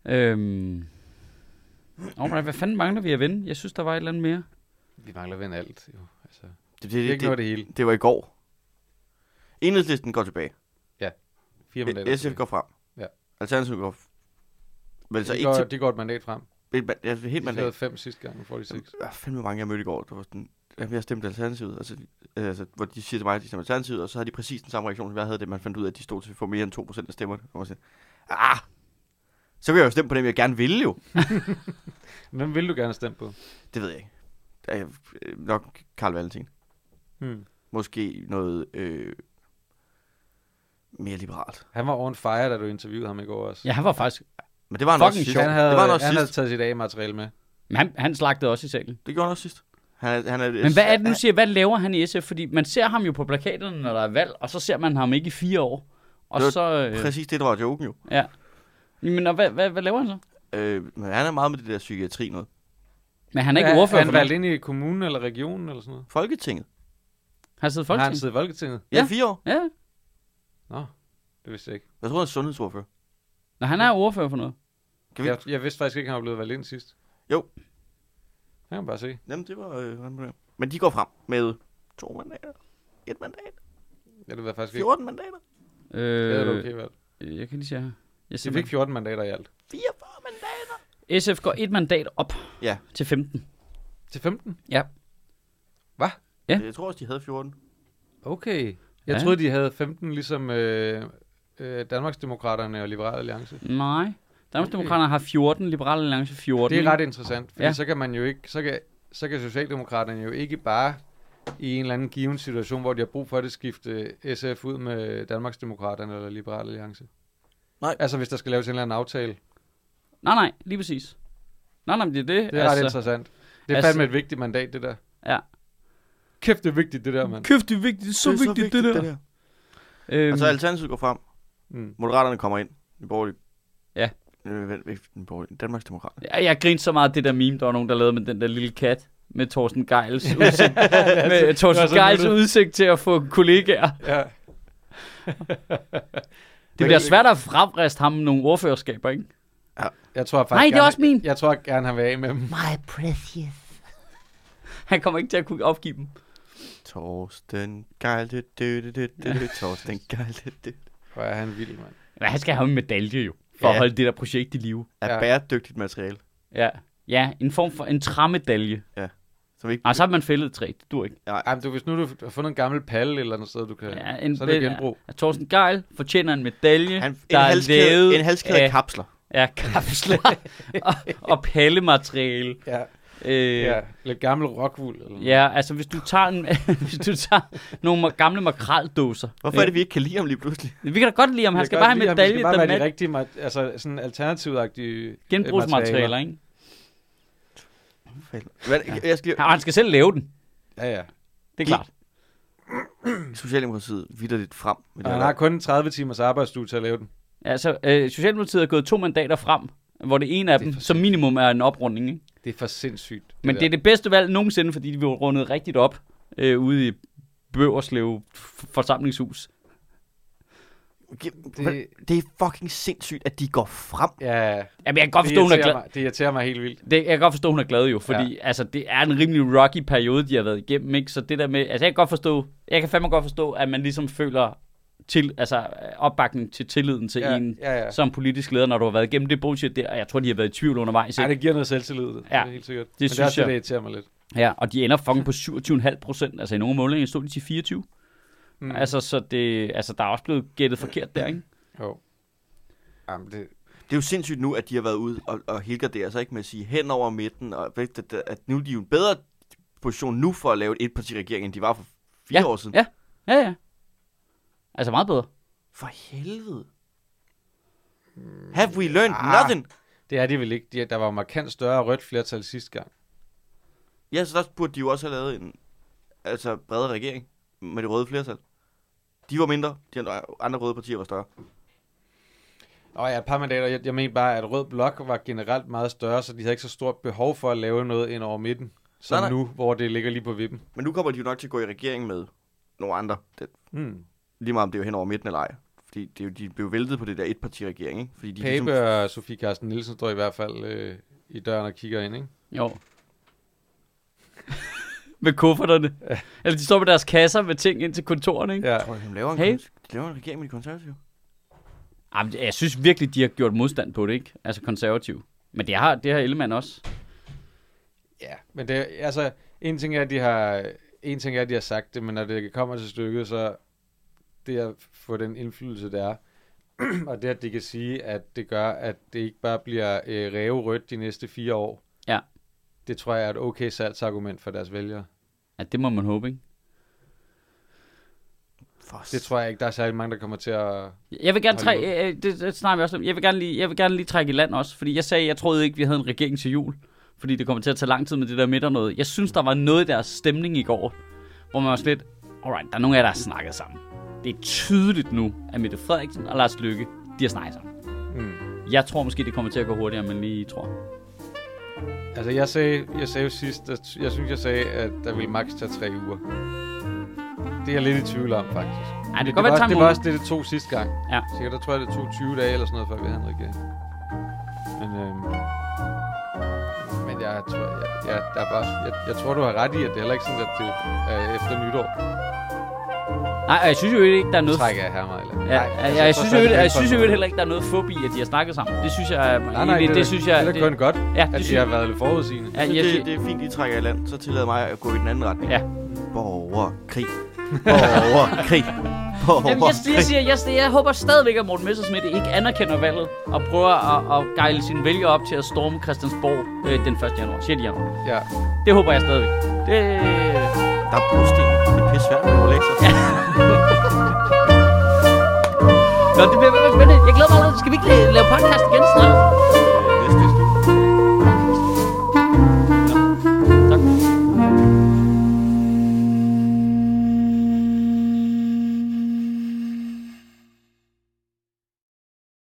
Øhm. Oh, hvad fanden mangler vi at vende? Jeg synes, der var et eller andet mere. Vi mangler ven alt, jo. Altså, Det, det, det, det, det, det hele. det var i går. Enhedslisten går tilbage. Fire mandater. SF går frem. Ja. Alternativet går... Men så de, ikke går, til... de går et mandat frem. Et, ma- ja, helt De mandat. havde fem sidste gang, nu får de seks. Der er fandme mange, jeg mødte i går. Der var sådan, jeg har stemt Alternativet. Altså, øh, altså, hvor de siger til mig, at de stemmer Alternativet, og så har de præcis den samme reaktion, som jeg havde, det man fandt ud af, at de stod til at få mere end 2% af stemmerne. Og man siger, ah, så vil jeg jo stemme på dem, jeg gerne ville jo. Hvem vil du gerne stemme på? Det ved jeg ikke. Det er øh, nok Karl Valentin. Hmm. Måske noget øh, mere liberalt. Han var on fire, da du interviewede ham i går også. Ja, han var faktisk... Men det var han Fucking også sidst. Han havde, det var han også han havde sidst. taget sit A-materiale med. Men han, han slagtede også i salen. Det gjorde han også sidst. Han, han er, Men hvad er det nu siger? Hvad laver han i SF? Fordi man ser ham jo på plakaterne, når der er valg, og så ser man ham ikke i fire år. Og Det var så... Øh, Præcis det, der var joken jo. ja. Men og hvad, hvad, hvad laver han så? Øh, men han er meget med det der psykiatri noget. Men han er ikke Er ordfører han for valgt ind i kommunen eller regionen eller sådan noget? Folketinget. Han sidder i Har han Folketinget. siddet i Folketinget? Ja, Ja. fire år. Ja. Nå, det vidste jeg ikke. Jeg tror, han er sundhedsordfører. Nå, han er ordfører for noget. Kan vi... Jeg, jeg vidste faktisk ikke, at han var blevet valgt ind sidst. Jo. Det kan man bare se. Jamen, det var... Øh? Men de går frem med to mandater. Et mandat. Ja, det var faktisk ikke. 14 mandater. Det er Øh, okay valgt. jeg kan lige se her. Jeg De ser fik 14 mandater i alt. 44 mandater. SF går et mandat op Ja. til 15. Til 15? Ja. Hvad? Ja. Jeg tror også, de havde 14. Okay. Jeg Ja. troede, de havde 15, ligesom øh, øh, Danmarksdemokraterne og Liberale Alliance. Nej. Danmarksdemokraterne har 14, Liberale Alliance 14. Det er ret interessant, fordi Ja. ja. så kan man jo ikke, så kan, så kan Socialdemokraterne jo ikke bare i en eller anden given situation, hvor de har brug for det, skifte SF ud med Danmarksdemokraterne eller Liberale Alliance. Nej. Altså hvis der skal laves en eller anden aftale. Nej, nej, lige præcis. Nej, nej, men det er det. Det er altså, ret interessant. Det er altså- fandme et vigtigt mandat, det der. Ja. Kæft, det er vigtigt, det der, mand. Kæft, det er vigtigt. Det er så, Det er vigtigt, det der. der. Øhm, Altså, Alternativet går frem. Mm. Moderaterne kommer ind. De borgerlige. Vent, den borgerlige- Danmarks Demokrat. Jeg, jeg grinte så meget af det der meme, der var nogen, der lavede med den der lille kat. Med Thorsten Geils udsigt, med Thorsten så Geils udsigt til at få kollegaer. Ja. Det bliver svært at fremriste ham nogle ordførerskaber, ikke? Jeg tror faktisk Nej, det er gerne- også min. Jeg tror gerne, han vil af med dem. My precious. Han kommer ikke til at kunne opgive dem. Torsten Geil, det, det, det, det, det, det, Torsten Geil, det, det. Hvor er han vild, mand. Men han skal have en medalje jo, for ja. at Ja. holde det der projekt i live. Er Ja. bæredygtigt materiale. Ja, ja en form for en træmedalje. Som ikke... Nej, så har man fældet et træ. Det dur ikke. Ej, men du, hvis nu du har fundet en gammel palle eller andet sted, du kan... Ja, en, så er det genbrug. Ja, Thorsten Geil fortjener en medalje, Han, der en, er lavet en halskæde af af- kapsler. af kapsler og, og pallemateriale. Ja, Øh, ja. Lidt gammel rockwool. Eller noget. Ja, altså hvis du tager, en, hvis du tager nogle gamle makraldåser. Hvorfor er det, vi ikke kan lide ham lige pludselig? Vi kan da godt lide ham. Han skal bare have ham. medalje, Det skal bare der være de rigtige, altså sådan alternativagtige genbrugsmaterialer, ikke? Hvad, jeg skal Ja, han skal selv lave den. Ja, ja. Det er klart. Socialdemokratiet vidderligt frem. Med det han har kun 30 timers arbejdsstue til at lave den. Altså, øh, Socialdemokratiet er gået to mandater frem, hvor det ene af Det dem for som minimum er en oprunding, ikke? Det er for sindssygt. Men det er det bedste valg nogensinde, fordi de var rundet rigtigt op øh, ude i Bøverslev forsamlingshus. Det... Det- det er fucking sindssygt, at de går frem. Ja, Jamen, jeg kan godt det forstå, hun er glad. mig, det irriterer mig helt vildt. Det, jeg kan godt forstå, hun er glad jo, fordi ja. altså, det er en rimelig rocky periode, de har været igennem, ikke? Så det der med, altså jeg kan godt forstå, jeg kan fandme godt forstå, at man ligesom føler til, altså opbakning til tilliden til Ja, en ja, ja. som politisk leder, når du har været igennem det bullshit der, og jeg tror, de har været i tvivl undervejs, Ja, ikke? det giver noget selvtillid. Det Ja, er helt sikkert. Men synes det er også jeg. det, irriterer mig lidt. Ja, og de ender fucking på 27,5 procent, altså i nogle målinger stod de til 24. Mm. Altså, så det, altså, der er også blevet gættet forkert der, ikke? Jo. Jamen, det, Det er jo sindssygt nu, at de har været ude og, og helgardere sig ikke med at sige hen over midten, og at, at, at nu er de jo en bedre position nu for at lave et etpartiregering, end de var for fire Ja, år siden. ja. Ja, ja. Altså meget bedre. For helvede. Have we learned Ah. nothing? det er de vel ikke. De, der var jo markant større rødt flertal sidste gang. Ja, så der burde de jo også have lavet en altså bredere regering med det røde flertal. De var mindre, de andre, røde partier var større. Og ja, et par mandater. Jeg, jeg mener bare, at Rød Blok var generelt meget større, så de havde ikke så stort behov for at lave noget ind over midten. Som Nej, nej. nu, hvor det ligger lige på vippen. Men nu kommer de jo nok til at gå i regering med nogle andre. Det, Hmm. lige meget om det er jo hen over midten eller ej. Fordi det er jo, de blev væltet på det der etpartiregering, ikke? Fordi de ligesom- Pape og Sofie Carsten Nielsen står i hvert fald øh, i døren og kigger ind, ikke? Jo. med kufferterne. Eller de står med deres kasser med ting ind til kontorerne, ikke? Ja. Tror jeg, de laver en, Hey. hey. de laver en regering med de konservative. Jamen, jeg synes virkelig, de har gjort modstand på det, ikke? Altså konservativ. Men det har, det har Ellemann også. Ja, men det, altså, en ting er, at de har, en ting er, at de har sagt det, men når det kommer til stykket, så det at få den indflydelse, der er, og det, at de kan sige, at det gør, at det ikke bare bliver øh, ræverødt de næste fire år, Ja. Det tror jeg er et okay salgsargument for deres vælgere. Ja, det må man håbe, ikke? For Det tror jeg ikke, der er særlig mange, der kommer til at... Jeg vil gerne trække, øh, det, det snakker vi også om. Jeg vil, gerne lige, jeg vil gerne lige trække i land også, fordi jeg sagde, jeg troede ikke, vi havde en regering til jul, fordi det kommer til at tage lang tid med det der midt og noget. Jeg synes, der var noget i deres stemning i går, hvor man var sådan lidt, alright, der er nogle af jer, der har snakket sammen. Det er tydeligt nu, at Mette Frederiksen og Lars Lykke, de har snakket sammen. Mm. Jeg tror måske, det kommer til at gå hurtigere, end man lige tror. Altså, jeg sagde, jeg sagde jo sidst, at jeg synes, jeg sagde, at der ville maks tage tre uger. Det er jeg lidt i tvivl om, faktisk. Ej, det Det, var, godt være, også, det det var også det, det tog sidste gang. Ja. Sikkert, der tror jeg, det tog 20 dage eller sådan noget, før vi havde en regering. Men, øhm, men jeg tror, jeg, jeg, der er bare, jeg, jeg tror, du har ret i, at det er heller ikke sådan, at det er efter nytår. Nej, jeg synes jo ikke, der er noget... Trækker jeg her. Eller? Ja, ja, ja, jeg synes jo ikke- jeg synes jo heller ikke, der er noget fup i, at de har snakket sammen. Det synes jeg, Nej, nej, egentlig- det, det, synes jeg... det er kun godt, ja, at det de synes, har været lidt forudsigende. ja, jeg, det, det er fint, I trækker i land. Så tillader mig at gå i den anden retning. Ja. Borgerkrig. Borgerkrig. Jamen, jeg, jeg, Borgerkrig. siger, jeg, jeg, jeg håber stadigvæk, at Morten Messersmith ikke anerkender valget og prøver at, at gejle sine vælgere op til at storme Christiansborg øh, den 1. januar, 6. januar. Ja. Det håber jeg stadigvæk. Det... Der er brosten. Det er pisse svært med lektier. Ja. Nå, det bliver spændende. Jeg glæder mig allerede. Skal vi ikke lave podcast igen snart?